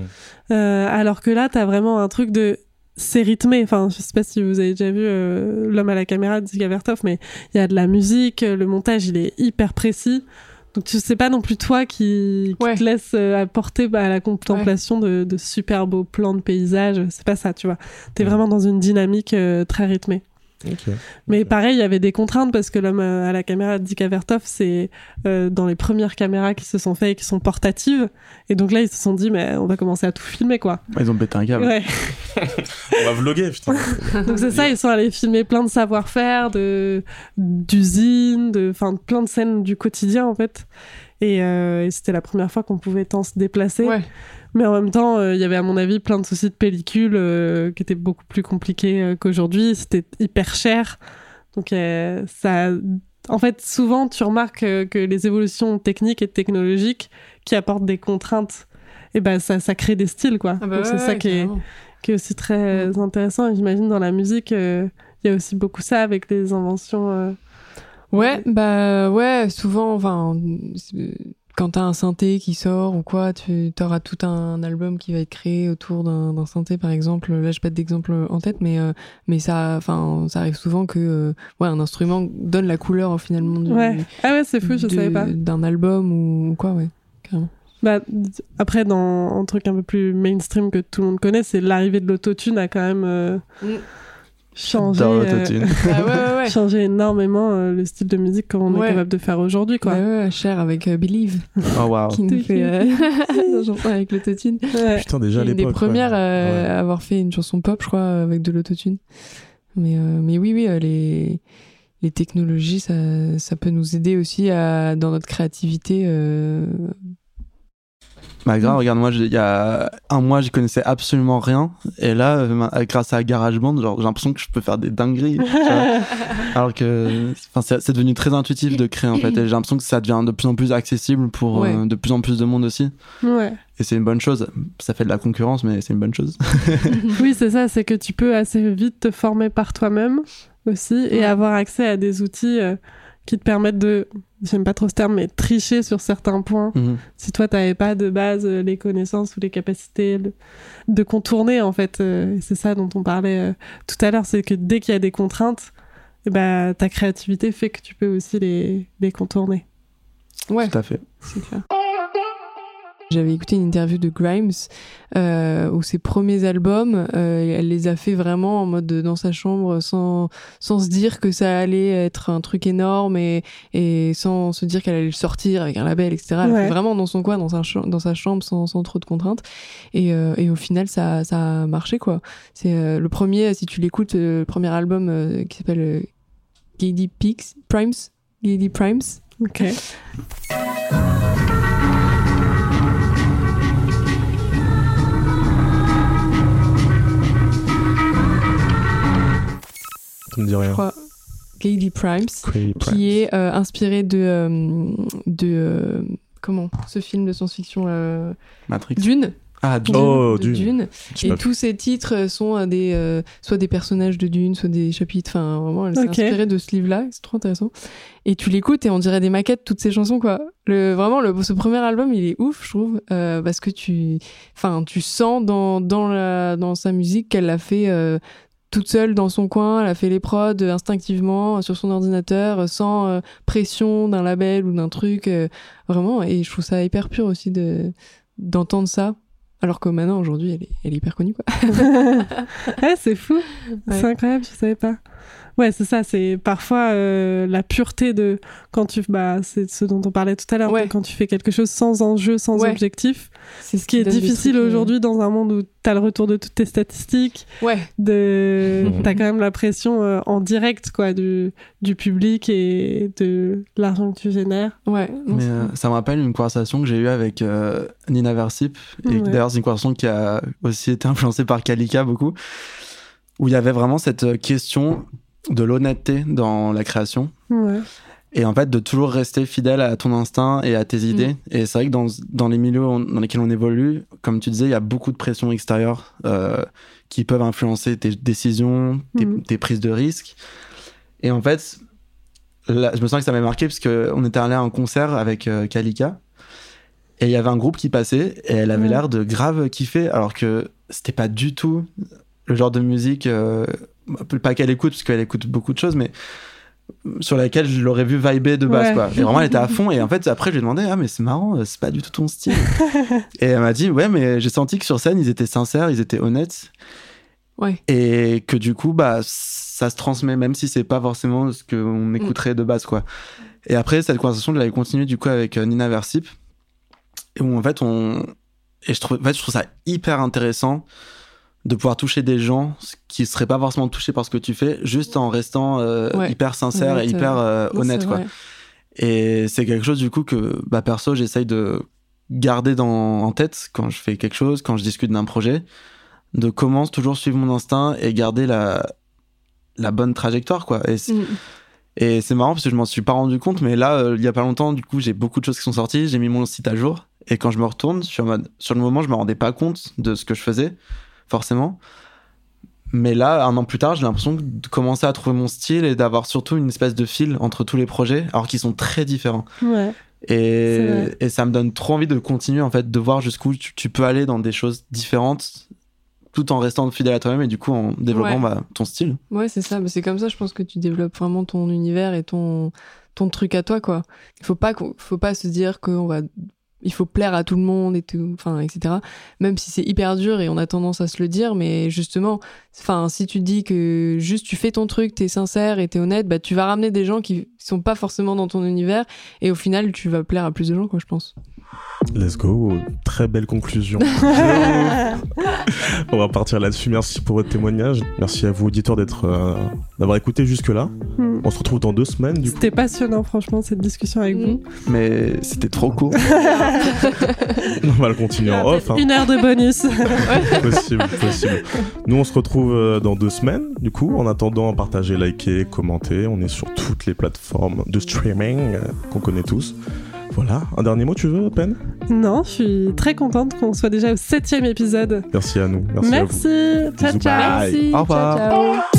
Euh, alors que là, t'as vraiment un truc de c'est rythmé. Enfin, je sais pas si vous avez déjà vu euh, L'homme à la caméra de Vertov, mais il y a de la musique, le montage il est hyper précis. Donc tu sais pas non plus toi qui, qui Ouais. te laisse euh, apporter bah, à la contemplation de, de super beaux plans de paysages. C'est pas ça, tu vois. T'es Mm. vraiment dans une dynamique euh, très rythmée. Mais pareil, il y avait des contraintes parce que l'homme euh, à la caméra Dick Vertov, c'est euh, dans les premières caméras qui se sont faites et qui sont portatives. Et donc là, ils se sont dit, mais on va commencer à tout filmer, quoi. Ils ont pété un câble. Ouais. On va vlogger, putain. Donc c'est ça, ils sont allés filmer plein de savoir-faire, de d'usines, de, enfin, plein de scènes du quotidien, en fait. Et, euh, et c'était la première fois qu'on pouvait tant se déplacer. Ouais. Mais en même temps, euh, il y avait à mon avis plein de soucis de pellicule euh, qui étaient beaucoup plus compliqués euh, qu'aujourd'hui. C'était hyper cher. Donc euh, ça... En fait, souvent, tu remarques que les évolutions techniques et technologiques qui apportent des contraintes, et ben ça, ça crée des styles, quoi. Ah bah c'est ouais, ça ouais, qui est, qui est aussi très euh, intéressant. J'imagine dans la musique, il y a aussi beaucoup ça avec les inventions. Ouais, bah ouais, souvent, enfin, quand t'as un synthé qui sort ou quoi, tu auras tout un album qui va être créé autour d'un synthé, par exemple. Là, j'ai pas d'exemple en tête, mais euh, mais ça, enfin, ça arrive souvent que euh, ouais, un instrument donne la couleur euh, finalement du, Ouais. Ah ouais, c'est fou, je de- savais pas. d'un album ou, ou quoi, ouais, carrément. Bah, après, dans un truc un peu plus mainstream que tout le monde connaît, c'est l'arrivée de l'autotune a quand même euh, Mm. Euh, l'autotune. Ah ouais, ouais, ouais. changé énormément euh, le style de musique qu'on Ouais. est capable de faire aujourd'hui, quoi. Ouais, ouais, ouais, cher avec euh, Believe, Oh waouh. qui nous fait euh, chanson avec l'autotune. Ouais. Putain, déjà une des l'époque. premières ouais. euh, Ouais. à avoir fait une chanson pop, je crois, avec de l'autotune. Mais, euh, mais oui, oui, euh, les, les technologies, ça, ça peut nous aider aussi à, dans notre créativité. Bah grave, regarde, moi, il y a un mois, j'y connaissais absolument rien. Et là, euh, grâce à GarageBand, genre, j'ai l'impression que je peux faire des dingueries. tu vois. Alors que c'est c'est devenu très intuitif de créer, en fait. Et j'ai l'impression que ça devient de plus en plus accessible pour Ouais. euh, de plus en plus de monde aussi. Ouais. Et c'est une bonne chose. Ça fait de la concurrence, mais c'est une bonne chose. Oui, c'est ça, c'est que tu peux assez vite te former par toi-même aussi et Ouais. avoir accès à des outils euh, qui te permettent de, j'aime pas trop ce terme, mais tricher sur certains points. Mhm. Si toi, t'avais pas de base euh, les connaissances ou les capacités de, de contourner, en fait, euh, c'est ça dont on parlait euh, tout à l'heure, c'est que dès qu'il y a des contraintes, ben, ta créativité fait que tu peux aussi les, les contourner. Ouais, Tout à fait. c'est clair. J'avais écouté une interview de Grimes euh, où ses premiers albums, euh, elle les a fait vraiment en mode dans sa chambre sans sans se dire que ça allait être un truc énorme et et sans se dire qu'elle allait le sortir avec un label etc. Elle Ouais. fait vraiment dans son coin, dans sa cha- dans sa chambre sans sans trop de contraintes et euh, et au final ça ça a marché quoi. C'est le premier si tu l'écoutes le premier album qui s'appelle Gady Peaks Primes Gady Primes Ok. Ça me dit je crois Gady Primes Primes. qui est euh, inspiré de euh, de euh, comment ce film de science-fiction euh, Matrix. Dune. Ah, Dune. Oh, Dune. Et tous ces titres sont euh, des euh, soit des personnages de Dune, soit des chapitres. Enfin, vraiment, elle s'est inspirée de ce livre-là. C'est trop intéressant. Et tu l'écoutes et on dirait des maquettes toutes ces chansons quoi. Le vraiment le ce premier album il est ouf je trouve euh, parce que tu enfin tu sens dans dans la dans sa musique qu'elle l'a fait euh, toute seule dans son coin, elle a fait les prods euh, instinctivement euh, sur son ordinateur euh, sans euh, pression d'un label ou d'un truc euh, vraiment et je trouve ça hyper pur aussi de d'entendre ça alors que maintenant aujourd'hui elle est, elle est hyper connue quoi. Ouais, c'est fou. Ouais. C'est incroyable, je savais pas. Ouais, c'est ça, c'est parfois euh, la pureté de quand tu bah c'est ce dont on parlait tout à l'heure, Ouais. quand tu fais quelque chose sans enjeu, sans Ouais. objectif, C'est ce qui est difficile euh, aujourd'hui dans un monde où tu as le retour de toutes tes statistiques, Ouais, de Mhm. tu as quand même la pression euh, en direct quoi du du public et de l'argent que tu génères. ouais. Mais euh, ça me rappelle une conversation que j'ai eue avec euh, Nina Versip. Et Ouais. d'ailleurs, c'est une conversation qui a aussi été influencée par Kalika beaucoup. Où il y avait vraiment cette euh, question de l'honnêteté dans la création. Ouais. Et en fait, de toujours rester fidèle à ton instinct et à tes idées. Et c'est vrai que dans, dans les milieux on- dans lesquels on évolue, comme tu disais, il y a beaucoup de pression extérieure euh, qui peuvent influencer tes décisions, tes, Mhm. tes prises de risques. Et en fait, là, je me sens que ça m'a marqué parce qu'on était allé à un concert avec euh, Kalika. Et il y avait un groupe qui passait et elle avait Ouais. l'air de grave kiffer alors que c'était pas du tout le genre de musique, euh, pas qu'elle écoute parce qu'elle écoute beaucoup de choses, mais sur laquelle je l'aurais vu vibrer de base Ouais. quoi. Et vraiment elle était à fond et en fait après je lui ai demandé ah mais c'est marrant euh, c'est pas du tout ton style. et elle m'a dit ouais mais j'ai senti que sur scène ils étaient sincères, ils étaient honnêtes ouais. et que du coup bah ça se transmet même si c'est pas forcément ce qu'on écouterait de base quoi. Et après cette conversation je l'avais continuée du coup avec euh, Nina Versip et où en fait on et je trouve en fait je trouve ça hyper intéressant de pouvoir toucher des gens qui seraient pas forcément touchés par ce que tu fais juste en restant euh, Ouais. hyper sincère et hyper euh, Non, honnête quoi. vrai. Et c'est quelque chose du coup que bah perso j'essaye de garder dans, en tête quand je fais quelque chose, quand je discute d'un projet, de comment toujours suivre mon instinct et garder la la bonne trajectoire quoi. Et c'est Mm. marrant parce que je m'en suis pas rendu compte, mais là euh, il y a pas longtemps du coup j'ai beaucoup de choses qui sont sorties, j'ai mis mon site à jour et quand je me retourne, je suis en mode sur le moment je me rendais pas compte de ce que je faisais forcément. Mais là, un an plus tard, j'ai l'impression de commencer à trouver mon style et d'avoir surtout une espèce de fil entre tous les projets, alors qu'ils sont très différents. Ouais. Et, ça me donne trop envie de continuer, en fait, de voir jusqu'où tu, tu peux aller dans des choses différentes, tout en restant fidèle à toi-même et du coup en développant Ouais. bah, ton style. Ouais, c'est ça. Mais c'est comme ça, je pense que tu développes vraiment ton univers et ton, ton truc à toi, quoi. Il faut pas, faut pas se dire qu'on va, il faut plaire à tout le monde et tout, enfin, etc. Même si c'est hyper dur et on a tendance à se le dire, mais justement, enfin, si tu dis que juste tu fais ton truc, t'es sincère et t'es honnête, bah, tu vas ramener des gens qui sont pas forcément dans ton univers et au final, tu vas plaire à plus de gens, quoi, je pense. Let's go. Très belle conclusion. On va partir là-dessus. Merci pour votre témoignage. Merci à vous, auditeurs, d'être, euh, d'avoir écouté jusque-là. Hmm. On se retrouve dans deux semaines, du coup. C'était passionnant, franchement, cette discussion avec Mm. vous. Mais c'était trop court. On va le continuer en off. hein. Une heure de bonus. possible, possible. Nous, on se retrouve euh, dans deux semaines. Du coup, en attendant, partagez, likez, commentez. On est sur toutes les plateformes de streaming euh, qu'on connaît tous. Voilà, un dernier mot tu veux à peine? Non, je suis très contente qu'on soit déjà au septième épisode. Merci à nous. Merci. Ciao, ciao. Au revoir.